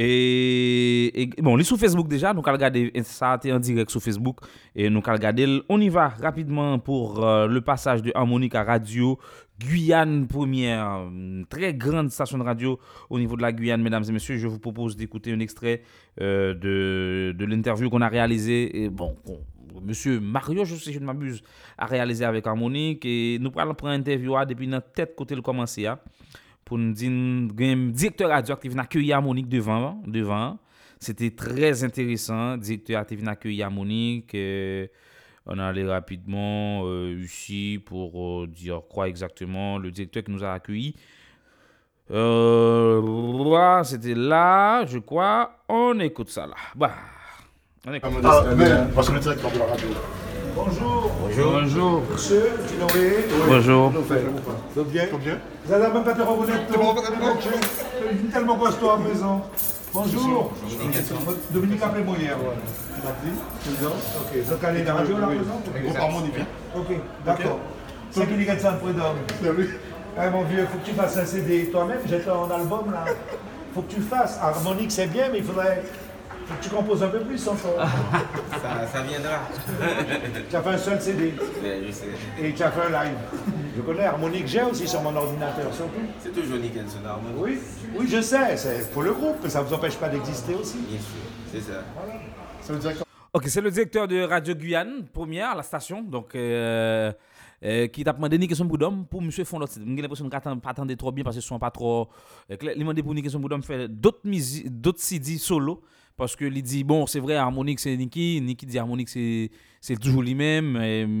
Et, et bon, on est sur Facebook déjà, nous allons regarder ça en direct sur Facebook. Et nous allons regarder. On y va rapidement pour euh, le passage de Harmonique à Radio Guyane Première. Une très grande station de radio au niveau de la Guyane, mesdames et messieurs. Je vous propose d'écouter un extrait euh, de, de l'interview qu'on a réalisée. Et bon, Monsieur Mario, je sais, je ne m'abuse, a réalisé avec Harmonique. Et nous allons prendre une interview ah, depuis notre tête côté le commencer. ah, pour nous dire, un directeur radio qui vient accueillir Harmonique devant. devant. C'était très intéressant. Le directeur a venu accueillir Harmonique. euh, on allait rapidement euh, ici pour euh, dire quoi exactement. Le directeur qui nous a accueillis. Euh, c'était là, je crois. On écoute ça là. Bah, on écoute Ah, mais, parce qu'on est directeur. Bonjour. Bonjour. Bonjour. Monsieur, tu l'as oublié Bonjour. Ça va bien Ça va bien Vous allez même pas reconnaître Tu es tellement costaud à maison. Bonjour. Dominique appelé moi hier. Ok. Vous allez la radio là, présent. Ok, d'accord. C'est qui les gars de Saint-Prud'homme Eh mon vieux, faut que tu fasses un CD toi-même. J'ai ton album là. Faut que tu fasses. Harmonique, c'est bien, mais il faudrait tu composes un peu plus encore. ça, ça viendra. tu as fait un seul CD. Ouais, je sais. Et tu as fait un live. Je connais Harmonique, j'ai aussi sur mon ordinateur, surtout. C'est toujours Nicholson Harmonic. Oui, oui, je sais, c'est pour le groupe, mais ça ne vous empêche pas d'exister aussi. Bien sûr, c'est ça. C'est le directeur. Ok, c'est le directeur de Radio Guyane, première, la station. Donc, euh, euh, qui t'a demandé une question pour d'homme pour monsieur fond l'autre. J'ai l'impression qu'il pas attendre trop bien parce que ce sont pas trop. Euh, il m'a demandé pour une question pour d'homme faire d'autres musiques, d'autres CD solo. Parce que il dit, bon, c'est vrai, harmonique, c'est Niki. Niki dit harmonique, c'est toujours lui-même.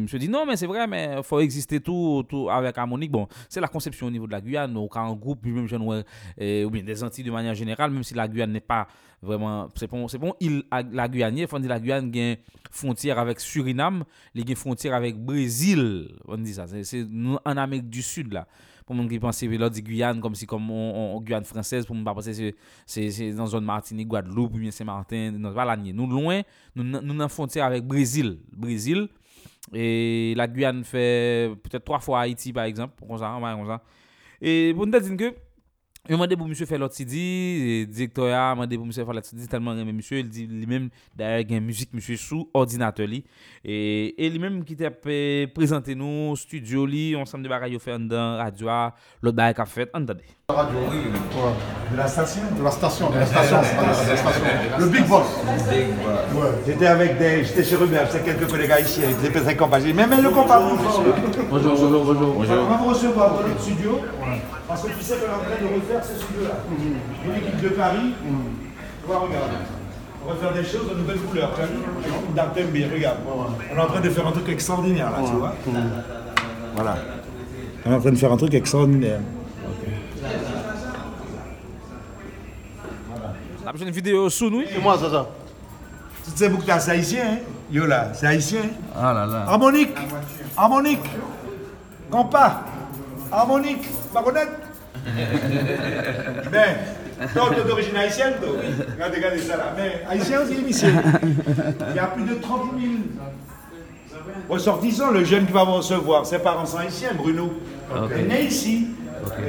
Je dis, non, mais c'est vrai, mais il faut exister tout, tout avec harmonique. Bon, c'est la conception au niveau de la Guyane, ou quand un groupe, même jeune, ou bien des Antilles de manière générale, même si la Guyane n'est pas vraiment. C'est bon, c'est bon, il, la Guyane, faut dire la Guyane a une frontière avec Suriname, il a une frontière avec Brésil. On dit ça, c'est en Amérique du Sud, là Pour moi, qui pense que là, dit Guyane, comme si comme on, on Guyane française, pour moi, pas penser c'est c'est dans zone Martinique, Guadeloupe, ou bien Saint-Martin, nous pas Nous loin, nous nous en frontière avec Brésil, Brésil. Et la Guyane fait peut-être trois fois Haïti par exemple, comme ça, comme ça. Et pour nous dire que Yo mande pou msye fè lot sidi, direktor ya mande pou msye fè lot sidi, talman reme msye, li, li menm daye gen müzik msye sou ordinatè li. E, e li menm ki te prezante nou, studio li, ansam de bagay yo fè an dan radyo a, lot daye ka fèt, an dade. Radio, oui, quoi De la station De la station, de la station, de la station. Le Big Boss. Big Boss. Ouais. J'étais avec des, j'étais chez Ruben, c'est quelques collègues ici, avec des PC Compa. J'ai dit, mais, mais le compas, bonjour. Bonjour, bonjour, bonjour. On va vous recevoir dans le studio. Ouais. Parce que tu sais qu'on est en train de refaire ce studio-là. Une équipe de Paris, on va regarder. On va faire des choses de nouvelles couleurs. Tu as vu Dans Tembi, regarde. On est en train de faire un truc extraordinaire là, tu vois. Voilà. On est en train de faire un truc extraordinaire. La prochaine vidéo sous nous. C'est moi, ça, ça. Tu sais, Boukta, c'est haïtien, hein Yo là, c'est haïtien. Ah là là. Harmonique. Harmonique. Compas. Harmonique. Pas connaître Mais, toi, tu es d'origine haïtienne, toi. Regardez, regardez ça là. Mais haïtien aussi, l'émission. Il y a plus de 30 000 ressortissants. Le jeune qui va me recevoir, ses parents sont haïtiens, Bruno. Il est né ici.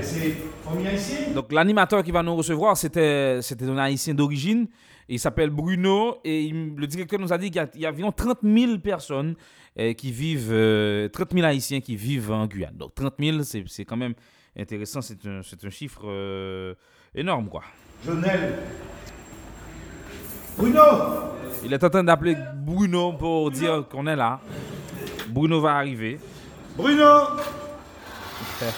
C'est famille haïtienne. Donc l'animateur qui va nous recevoir, c'était c'était un haïtien d'origine. Il s'appelle Bruno et il- le directeur nous a dit qu'il y a, il y a environ 30 000 personnes euh, qui vivent, euh, 30 000 haïtiens qui vivent en Guyane. Donc 30 000, c'est c'est quand même intéressant, c'est un, c'est un chiffre euh, énorme quoi. Jonel. Bruno Il est en train d'appeler Bruno pour dire qu'on est là. Bruno va arriver. Bruno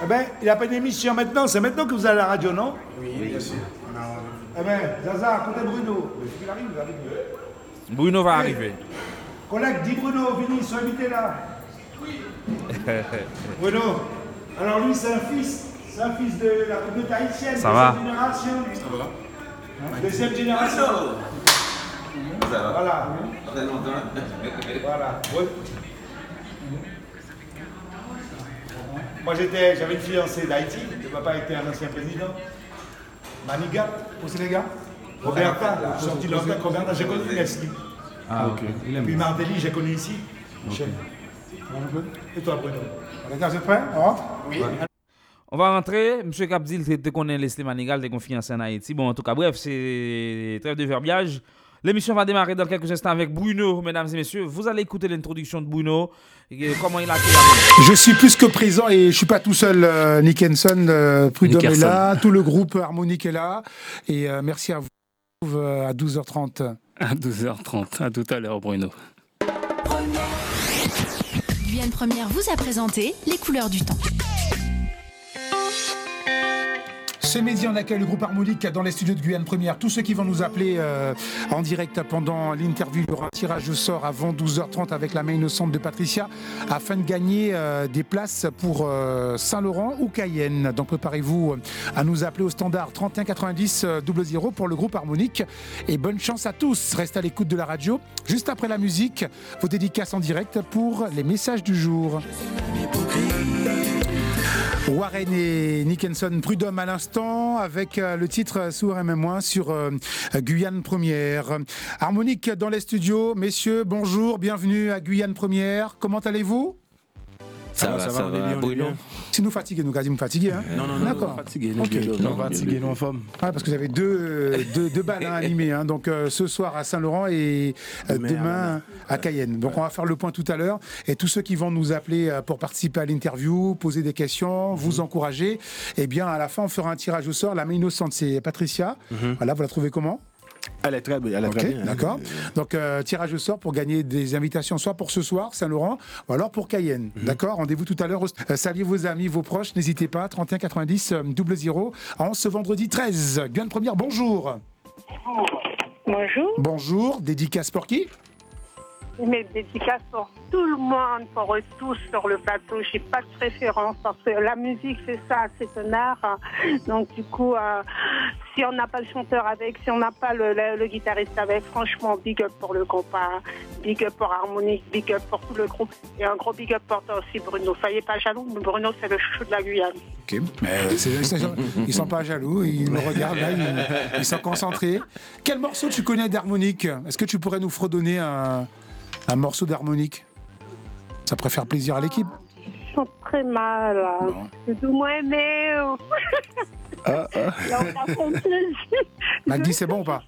Eh ben, il n'y a pas une émission maintenant, c'est maintenant que vous allez à la radio, non? Oui, bien sûr. Eh ben, Zaza, côté Bruno. Il arrive, il arrive. Bruno va arriver. Collègue, dis Bruno, Vini, sois invité là. Bruno, alors lui, c'est un fils. C'est un fils de la communauté haïtienne. Ça deuxième va génération. Ça va Deuxième génération. Voilà. Voilà. Moi, j'étais, j'avais une fiancée d'Haïti. Le papa était un ancien président. Manigat, au Sénégal. Roberta, l'Antac, Roberta, j'ai connu Leslie. Ah, ok. Puis bien. Martelly, j'ai connu ici. Et toi, Bruno? Les gars, On rentre Oui. On va rentrer. Monsieur Capdil, tu te connais Leslie Manigal, tu confiance en Haïti. Bon, en tout cas, bref, c'est trêve de verbiage. L'émission va démarrer dans quelques instants avec Bruno, mesdames et messieurs. Vous allez écouter l'introduction de Bruno. et comment il a accueilli la Je suis plus que présent et je suis pas tout seul. euh, Nick Henson, euh, Prudhomme est là, tout le groupe Harmonique est là. Et euh, merci à vous euh, à 12h30. À 12h30. À tout à l'heure, Bruno. Première vous a présenté les couleurs du temps. C'est midi, on accueille le groupe Harmonique dans les studios de Guyane Première. Tous ceux qui vont nous appeler euh, en direct pendant l'interview, il y aura un tirage au sort avant 12h30 avec la main innocente de Patricia afin de gagner euh, des places pour euh, Saint-Laurent ou Cayenne. Donc préparez-vous à nous appeler au standard 31 90 00 pour le groupe Harmonique. Et bonne chance à tous. Reste à l'écoute de la radio. Juste après la musique, vos dédicaces en direct pour les messages du jour. Warren et Nickenson, Prudhomme à l'instant, avec euh, le titre Sourd MM1 sur euh, Guyane Première. Harmonique dans les studios, messieurs, bonjour, bienvenue à Guyane Première. Comment allez-vous? Ça va, ça va, Bruno Si nous fatigués, nous quasiment fatigués. Hein Non, non, non, D'accord. non, fatigué, Ok. non, fatigué, non, en forme. Ouais, parce que vous avez deux, deux, deux balles hein, animées. hein. Donc euh, ce soir à Saint-Laurent et euh, Demain, demain, à Cayenne. Donc on va faire le point tout à l'heure. Et tous ceux qui vont nous appeler euh, pour participer à l'interview, poser des questions, vous encourager, eh bien à la fin on fera un tirage au sort. La main innocente c'est Patricia. Voilà, vous la trouvez comment? Elle est très, elle est très bien. d'accord. Donc euh, tirage au sort pour gagner des invitations soit pour ce soir Saint-Laurent ou alors pour Cayenne. D'accord? Rendez-vous tout à l'heure. Euh, saluez vos amis, vos proches. N'hésitez pas. 31 90 euh, 00 en ce vendredi 13. Guyane Première. Bonjour. Bonjour. Bonjour. Dédicace pour qui? Mes dédicaces pour tout le monde, pour eux tous sur le plateau. J'ai pas de préférence parce que la musique, c'est ça, c'est un art. Donc du coup, euh, si on n'a pas le chanteur avec, si on n'a pas le, guitariste avec, franchement, big up pour le compas, big up pour Harmonique, big up pour tout le groupe et un gros big up pour toi aussi, Bruno. Soyez pas jaloux, mais Bruno, c'est le chouchou de la Guyane. Ok. Mais c'est- ils sont pas jaloux. Ils nous regardent. Ils, ils sont concentrés. Quel morceau tu connais d'harmonique? Est-ce que tu pourrais nous fredonner un, un morceau d'harmonique Ça pourrait faire plaisir à l'équipe. Je chante très mal. C'est tout moins aimé. Ah, Là, on a. Magdi, c'est bon ou pas?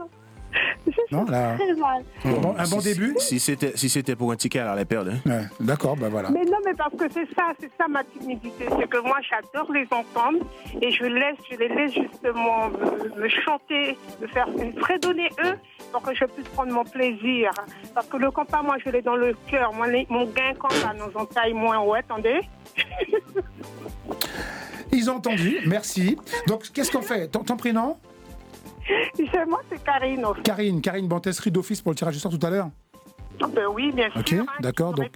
Non, là. Très mal. Un bon, un bon Si- début? Si c'était si c'était pour un ticket, elle allait perdre. hein. Ouais, D'accord, bah voilà. Mais non, mais parce que c'est ça, c'est ça ma timidité. C'est que moi, j'adore les entendre et je laisse, je les laisse justement me, me chanter, me faire me fredonner eux pour que je puisse prendre mon plaisir. Parce que le compas, moi, je l'ai dans le cœur. Les- mon gain compas nous entaille moins. Ouais, attendez. Ils ont entendu, merci. Donc, qu'est-ce qu'on fait? Ton, ton prénom? C'est moi, c'est Karine. Karine. Karine, bon, t'inscris d'office pour le tirage au sort tout à l'heure Ben oui, bien Ok, sûr. hein, d'accord, donc-.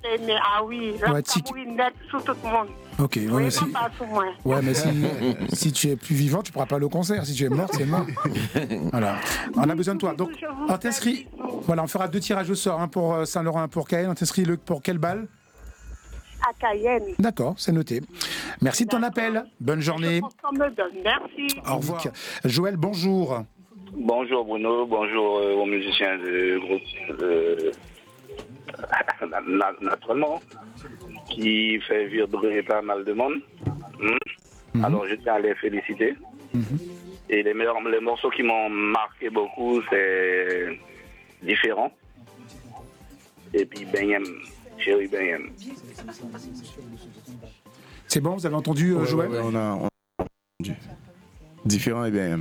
Ah oui, là, Ouais, ça tic- oui, net sous tout le monde. Ok, ouais, Oui, mais si, non, pas sous moi. ouais, mais si, si tu es plus vivant, tu pourras pas aller au concert. Si tu es mort, c'est mort. Voilà. On a besoin de toi. Donc, on t'inscrit. Voilà, on fera deux tirages au sort, un pour euh, Saint-Laurent, un pour Cayenne. On t'inscrit le- pour quelle balle? À Cayenne. D'accord, c'est noté. Merci de ton appel. Bonne journée. On me donne. Merci. Au revoir. Joël, bonjour. Bonjour Bruno, bonjour euh, aux musiciens du groupe euh, naturellement qui fait vibrer pas mal de monde. Hmm. Alors je tiens à les féliciter. Et les meilleurs les morceaux qui m'ont marqué beaucoup, c'est différent. Et puis Benyem, chéri Benyem. C'est bon, vous avez entendu euh, Ouais, Joël ouais, on a on a entendu. Différent et bien.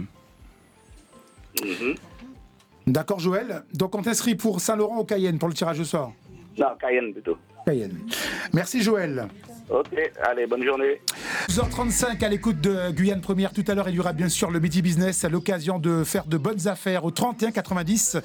Mhm. D'accord, Joël. Donc, on t'inscrit pour Saint-Laurent ou Cayenne pour le tirage au sort Non, Cayenne plutôt. Cayenne. Merci, Joël. Ok, allez, bonne journée. 12h35 à l'écoute de Guyane Première. Tout à l'heure, il y aura bien sûr le Midi Business à l'occasion de faire de bonnes affaires au 31 90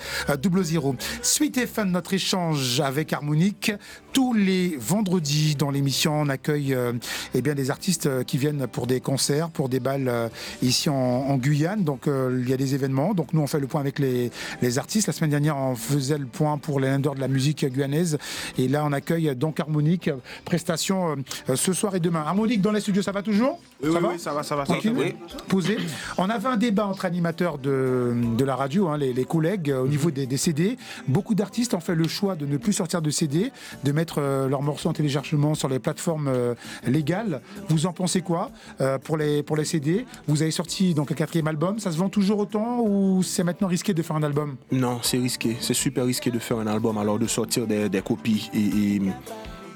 00. Suite et fin de notre échange avec Harmonique. Tous les vendredis dans l'émission, on accueille euh, eh bien, des artistes euh, qui viennent pour des concerts, pour des balles euh, ici en, en Guyane. Donc euh, il y a des événements. Donc nous, on fait le point avec les, les artistes. La semaine dernière, on faisait le point pour les leaders de la musique guyanaise. Et là, on accueille donc Harmonique, prestation ce soir et demain. Harmonique dans les studios, ça va toujours? Oui, ça oui, va oui, ça va, ça va, ça va. Tranquille Oui. Posé. On avait un débat entre animateurs de, de la radio, hein, les, les collègues, au niveau des, des CD. Beaucoup d'artistes ont fait le choix de ne plus sortir de CD, de mettre euh, leurs morceaux en téléchargement sur les plateformes euh, légales. Vous en pensez quoi euh, pour, les, pour les CD Vous avez sorti donc un quatrième album. Ça se vend toujours autant ou c'est maintenant risqué de faire un album? Non, c'est risqué. C'est super risqué de faire un album, alors de sortir des, des copies et, et,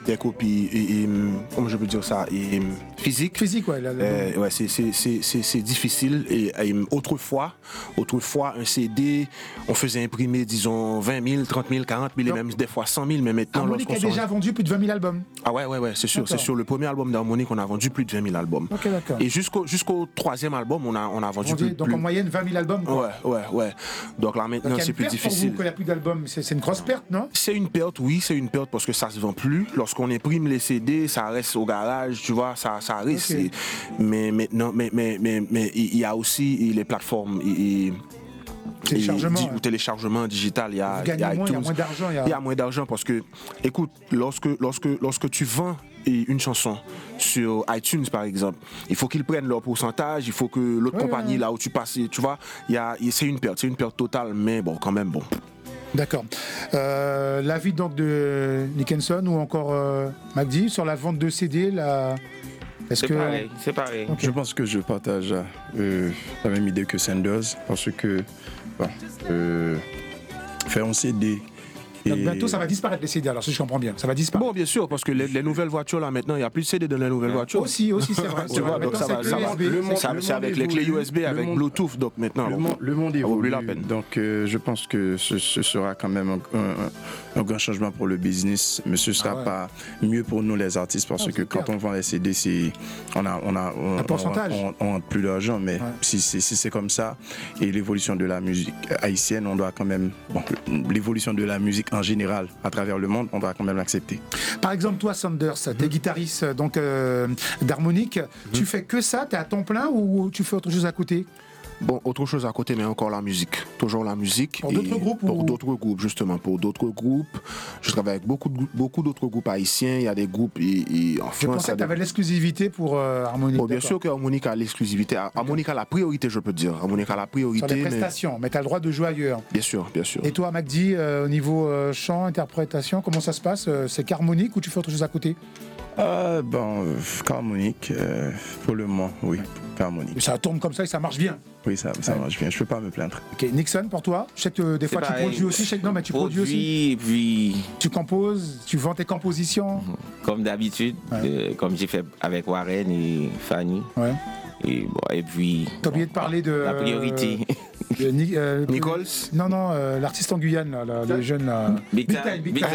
des copies et, et, comment je peux dire ça et, physique. Physique, ouais. Euh, ouais, c'est, c'est, c'est, c'est, c'est difficile. Et, et autrefois, autrefois, un CD, on faisait imprimer, disons, 20 000, 30 000, 40 000 et même des fois 100 000. Mais maintenant, Harmonique a déjà vendu plus de 20 000 albums. Ah ouais, ouais, ouais, c'est sûr. C'est sur le premier album d'Harmonique, on a vendu plus de 20 000 albums. Ok, d'accord. Et jusqu'au, jusqu'au troisième album, on a, on a vendu plus, donc plus- en moyenne 20 000 albums. quoi. Ouais, ouais, ouais. Donc là maintenant, c'est plus pour difficile. vous n'y a plus d'albums. C'est c'est une grosse perte, non? C'est une perte, oui, c'est une perte parce que ça se vend plus. Lorsqu'on imprime les CD, ça reste au garage, tu vois, ça, ça reste. Et- Mais maintenant, mais, mais, mais, mais il y a aussi les plateformes. et- Téléchargement, di- ou téléchargement digital, il y a, Vous gagnez il y a moins, il y a moins d'argent, il y a- Il y a moins d'argent parce que, écoute, lorsque, lorsque, lorsque tu vends une chanson sur iTunes par exemple, il faut qu'ils prennent leur pourcentage, il faut que l'autre Ouais, compagnie ouais. là où tu passes, tu vois, il y a, c'est une perte, c'est une perte totale, mais bon, quand même, bon. D'accord. Euh, L'avis donc de Nickenson ou encore euh, Magdi sur la vente de CD, la... est-ce C'est que pareil, c'est pareil. Je pense que je partage euh, la même idée que Sanders parce que bon, euh, faire un CD. Donc bientôt ça va disparaître les CD alors si je comprends bien, ça va disparaître. Bon, bien sûr, parce que les, les nouvelles voitures, là, maintenant, il n'y a plus de CD dans les nouvelles voitures. Aussi, aussi, c'est vrai, Tu c'est vois, donc ça va, c'est avec monde les clés évolue. USB, Le avec monde- Bluetooth, donc maintenant. Le on- monde, plus la évolue, peine. donc euh, je pense que ce, ce sera quand même un, un- un grand changement pour le business, mais ce sera Ah ouais. pas mieux pour nous les artistes parce Ah, que quand clair. on vend les CD, c'est on a on a on, Un pourcentage. on, on, on rentre plus d'argent, mais si c'est si c'est comme ça et l'évolution de la musique haïtienne, on doit quand même bon, l'évolution de la musique en général à travers le monde, on doit quand même l'accepter. Par exemple, toi, Sanders, Mhm. t'es guitariste donc euh, d'harmonique. Tu fais que ça? T'es à temps plein ou tu fais autre chose à côté? Bon, autre chose à côté, mais encore la musique. Toujours la musique. Pour Et d'autres groupes Pour ou- d'autres groupes, justement. Pour d'autres groupes. Je travaille avec beaucoup, de beaucoup d'autres groupes haïtiens. Il y a des groupes et, et en Je France. y pensais que des- tu avais l'exclusivité pour euh, harmonique. Bon, bien d'accord. sûr que Harmonica a l'exclusivité. Harmonica a la priorité, je peux te dire. Harmonica a la priorité. Sur les prestations, mais tu as le droit de jouer ailleurs. Bien sûr, bien sûr. Et toi, Magdi, euh, au niveau euh, chant, interprétation, comment ça se passe Euh, C'est qu'harmonique ou tu fais autre chose à côté? Euh, bon, euh, harmonique, euh, pour le moment, oui, harmonique. Ça tourne comme ça et ça marche bien. Oui, ça, ça marche bien, je peux pas me plaindre. Ok, Nixon, pour toi Je sais que euh, des fois tu produis aussi. Je sais que non, mais tu produis aussi. Produit, puis Tu composes, tu vends tes compositions. comme d'habitude, euh, comme j'ai fait avec Warren et Fanny. Ouais. Et, bon, et puis. T'as oublié de parler de. La priorité. de Ni- euh, Nichols Non, non, euh, l'artiste en Guyane, là, là, le jeune. Là. Big time, Big time,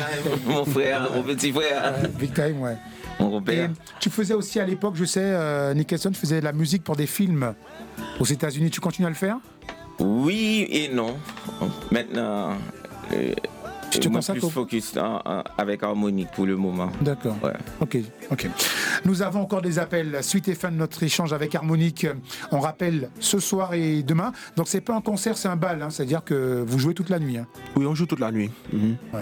mon frère, mon petit frère. Ouais, Big time, ouais. Mon repère. Et tu faisais aussi à l'époque, je sais, euh, Nicholson, tu faisais de la musique pour des films aux États-Unis. Tu continues à le faire? Oui et non. Maintenant, euh, Tu te moi consacres plus focus en- en- avec harmonique pour le moment. D'accord. Ouais. Ok, ok. Nous avons encore des appels. Suite et fin de notre échange avec Harmonique. On rappelle ce soir et demain. Donc c'est pas un concert, c'est un bal. hein. C'est-à-dire que vous jouez toute la nuit. hein. Oui, on joue toute la nuit. Ouais.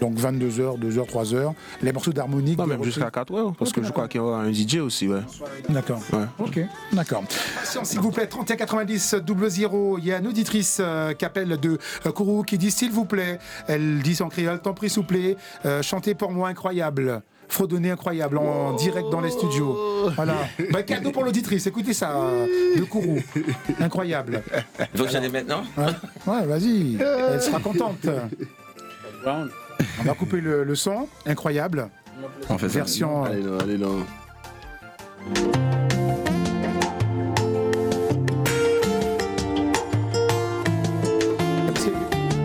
Donc 22h, 2h, 3h. Les morceaux d'harmonique. Non, même jusqu'à reprises. 4 heures, parce que je crois qu'il y aura un DJ aussi, ouais. D'accord. Ouais. Ok, d'accord. S'il vous plaît, 31 90 00. Il y a une auditrice euh, qui appelle de euh, Kourou qui dit s'il vous plaît, elle dit en créole, tant pris s'il vous plaît, euh, chantez pour moi incroyable. Fredonner incroyable en direct dans les studios. Voilà. Bah, cadeau pour l'auditrice, écoutez ça, de Kourou. Incroyable. Faut chanter maintenant Ouais, ouais, vas-y, elle sera contente. On va couper le, le son, incroyable. On fait ça. Version. Allez, non, allez, non.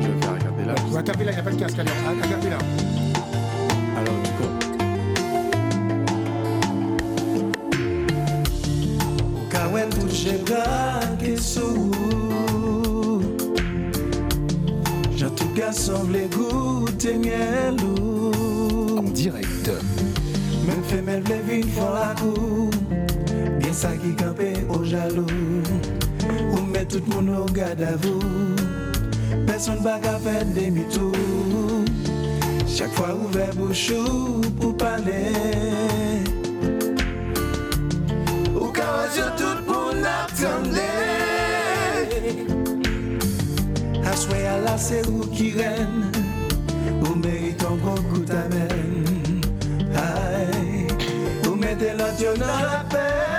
Je vais faire un cappella. Ou à capella, il n'y a pas de casque, allez, à, capella. Alors, du coup, Kawe touche braque sou Goute miel ou En direct. Men femel vle vin fon la kou Gen sa ki kampe o jalou Ou met tout moun ou gade avou Person baka fè demi-tou Chak fwa ouve bouchou pou pale Ou ka wazyo tout pou nap Aswe ala se ou ki ren Ou meriton kon kout amen Ay, ou mette lot yo nan la pen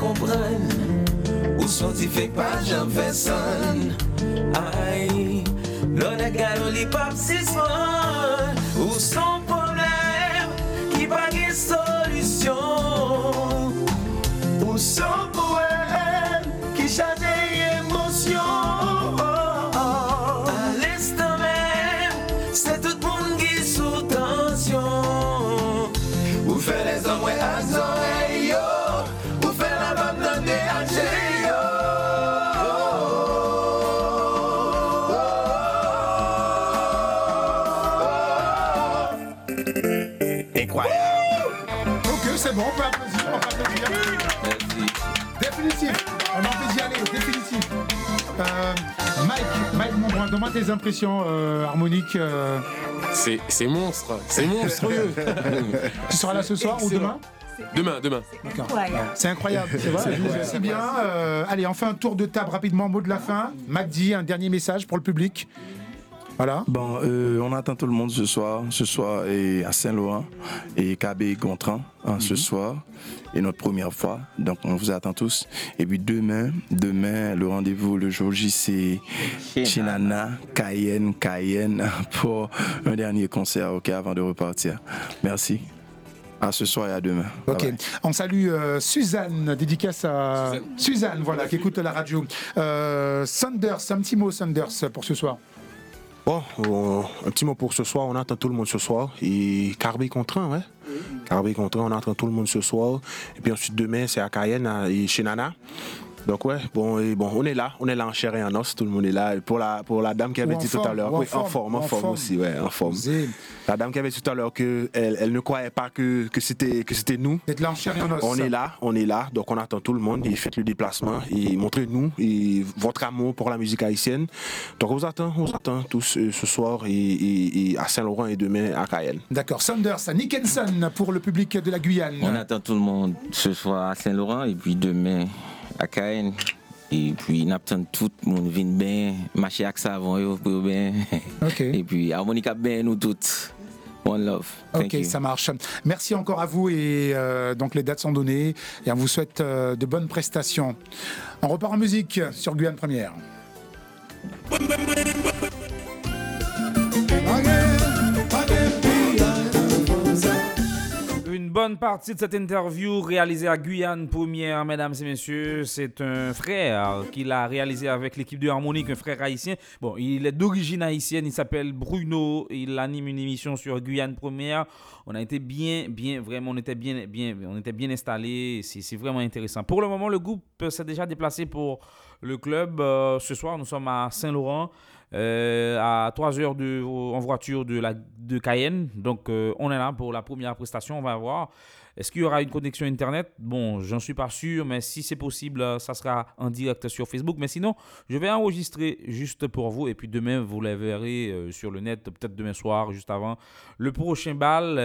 kompren Ou soti fek pa jan fesan Ay, lona e gado li pap sisman Donne-moi tes impressions euh, harmoniques. euh. C'est c'est monstre, c'est monstrueux. tu seras là ce soir ou demain Demain, demain. C'est incroyable, c'est vrai. C'est bien. euh, allez, on fait un tour de table rapidement, mot de la fin. Magdi, un dernier message pour le public. Voilà. Bon, euh, on attend tout le monde ce soir. Ce soir est à Saint-Laurent et KB Gontran hein, ce soir. Et notre première fois. Donc on vous attend tous. Et puis demain, demain, le rendez-vous le jour J, c'est Chinana, Cayenne, Cayenne pour un dernier concert, ok, avant de repartir. Merci. À ce soir et à demain. Ok. Bye bye. On salue euh, Suzanne, dédicace à Suzanne, voilà, qui écoute la radio. Euh, Sanders, un petit mot Sanders pour ce soir. Bon, un petit mot pour ce soir. On attend tout le monde ce soir. Et Carbé Contran, ouais. Carbé Contran, on attend tout le monde ce soir. Et puis ensuite, demain, c'est à Cayenne à- et chez Nana. Donc ouais, bon, et bon, on est là, on est là en chair et en os, tout le monde est là. Et Pour la, pour la dame qui avait dit tout forme, à l'heure, oui, en forme, en forme forme. aussi, ouais, en forme. La dame qui avait dit tout à l'heure que elle, elle ne croyait pas que, que c'était que c'était nous. En chair et en os. On est là, on est là, donc on attend tout le monde et faites le déplacement et montrez-nous et votre amour pour la musique haïtienne. Donc on vous attend, on vous attend tous euh, ce soir et, et- et à Saint-Laurent et demain à Cayenne. D'accord. Sanders, Nickenson pour le public de la Guyane. On attend tout le monde ce soir à Saint-Laurent et puis demain à Cayenne. Et puis, on attend tout le monde vient bien, marcher avec savon, yo, pour bien. Et puis, harmonica bien, nous toutes. One love. Thank Ok, you. ça marche. Merci encore à vous et euh, donc les dates sont données et on vous souhaite euh, de bonnes prestations. On repart en musique sur Guyane Première. Une bonne partie de cette interview réalisée à Guyane Première, mesdames et messieurs, c'est un frère qui l'a réalisé avec l'équipe de Harmonique, un frère haïtien. Bon, il est d'origine haïtienne, il s'appelle Bruno, il anime une émission sur Guyane Première. On a été bien, bien, vraiment, on était bien, bien, on était bien installés. C'est c'est vraiment intéressant. Pour le moment, le groupe s'est déjà déplacé pour le club. Euh, ce soir, nous sommes à Saint-Laurent. Euh, à 3 heures de, en voiture de, la, de Cayenne. Donc, euh, on est là pour la première prestation. On va voir. Est-ce qu'il y aura une connexion Internet? Bon, j'en suis pas sûr, mais si c'est possible, euh, ça sera en direct sur Facebook. Mais sinon, je vais enregistrer juste pour vous. Et puis demain, vous la verrez sur le net, peut-être demain soir, juste avant. Le prochain bal,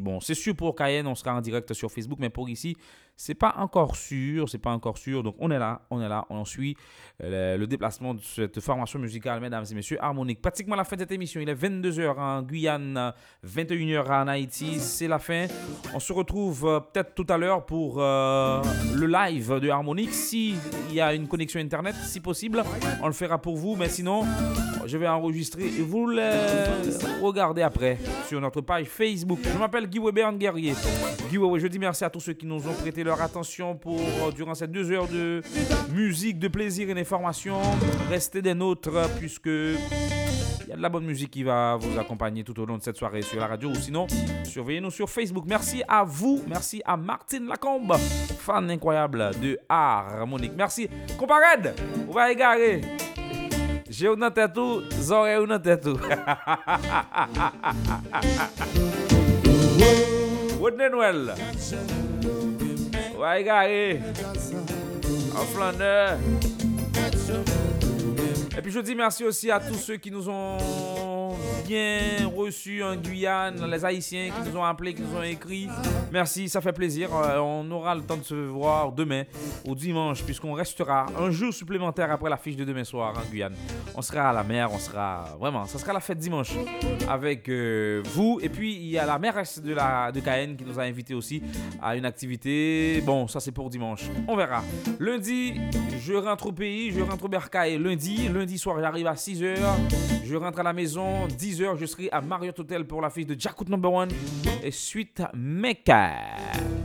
bon, c'est sûr pour Cayenne, on sera en direct sur Facebook. Mais pour ici, c'est pas encore sûr. C'est pas encore sûr. Donc, on est là, on est là, on suit euh, le, déplacement de cette formation musicale, mesdames et messieurs, harmonique. Pratiquement la fin de cette émission. Il est 22h en Guyane, 21h en Haïti. C'est la fin. On se retrouve euh, peut-être tout à l'heure pour euh, le live de Harmonique. S'il y a une connexion Internet, si possible, on le fera pour vous. Mais sinon, je vais enregistrer et vous le regardez après sur notre page Facebook. Je m'appelle Guy Weber Guerrier. Guy Weber, je dis merci à tous ceux qui nous ont prêté leur attention pour, euh, durant ces deux heures de musique, de plaisir et d'information. Restez des nôtres puisque il y a de la bonne musique qui va vous accompagner tout au long de cette soirée sur la radio ou sinon surveillez-nous sur Facebook. Merci à vous, merci à Martine Lacombe, fan incroyable de harmonique. Merci. Comparade, on va égarer. J'ai une tête tout, oreilles une tête tout. Rodney Noël. Wai gare An flaner Et puis je dis merci aussi à tous ceux qui nous ont bien reçus en Guyane, les Haïtiens qui nous ont appelés, qui nous ont écrit. Merci, ça fait plaisir. Euh, on aura le temps de se voir demain ou dimanche, puisqu'on restera un jour supplémentaire après la fiche de demain soir en Guyane. On sera à la mer, on sera vraiment, ça sera la fête dimanche avec euh, vous. Et puis il y a la mairesse de, la, de Cayenne qui nous a invités aussi à une activité. Bon, ça c'est pour dimanche. On verra. Lundi, je rentre au pays, je rentre au Bercail lundi. Lundi soir, j'arrive à 6h. Je rentre à la maison. 10h, je serai à Marriott Hotel pour la fiche de Jackut Number One. Et suite, Mecca.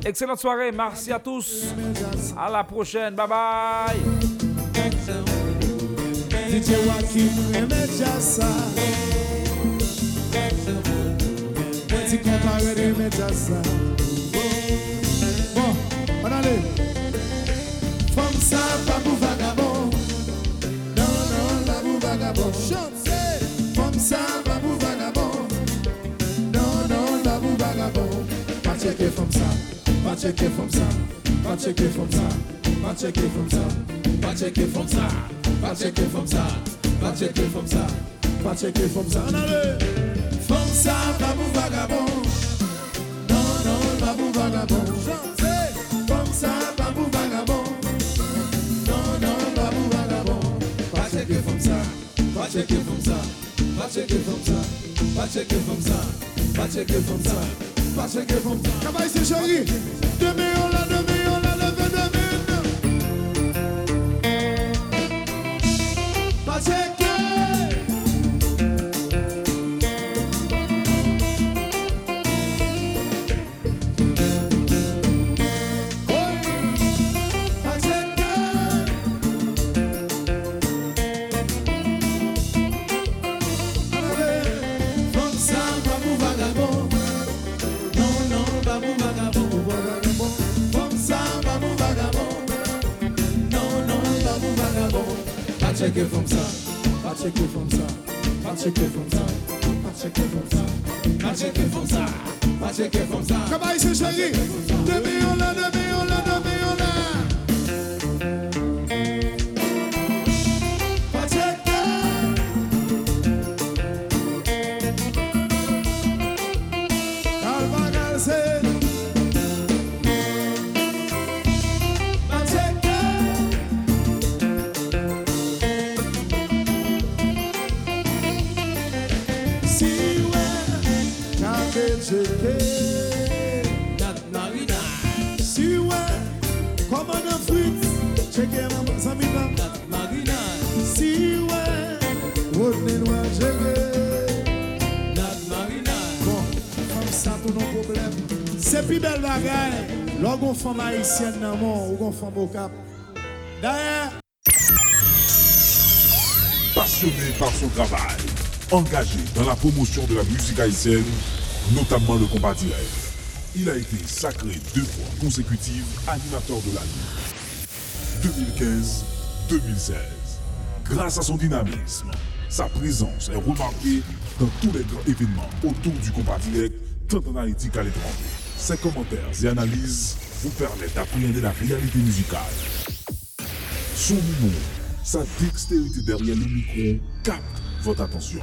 Excellente soirée. Merci à tous. À la prochaine. Bye bye. Checker comme ça, pas checker comme ça, pas checker comme ça, pas checker comme ça, pas checker comme ça, pas checker comme ça, pas checker comme ça, pas checker comme ça. En allez, comme ça, pas pour vagabond. Non, non, pas vagabond. Comme ça, pas vagabond. Non, non, pas vagabond. Pas checker comme ça, pas checker comme ça, pas checker comme ça, pas checker comme ça, pas checker comme ça, pas Comment c'est chéri? Demain on l'a, demain on l'a, Passionné par son travail, engagé dans la promotion de la musique haïtienne, notamment le combat direct, il a été sacré deux fois consécutives animateur de l'année. 2015-2016. Grâce à son dynamisme, sa présence est remarquée dans tous les grands événements autour du combat direct, tant en Haïti qu'à l'étranger. Ses commentaires et analyses vous permettent d'appréhender la réalité musicale. Son humour, sa dextérité derrière le micro capte votre attention.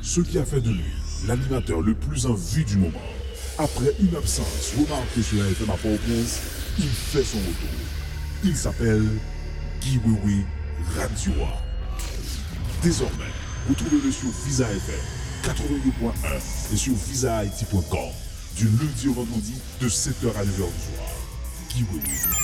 Ce qui a fait de lui l'animateur le plus en vue du moment. Après une absence remarquée sur la FM à Port-au-Prince, il fait son retour. Il s'appelle Wewe Radioa. Désormais, retrouvez-le sur Visa FM 82.1 et sur visahaiti.com du lundi au vendredi de 7h à 9h du soir. Guy Wewe.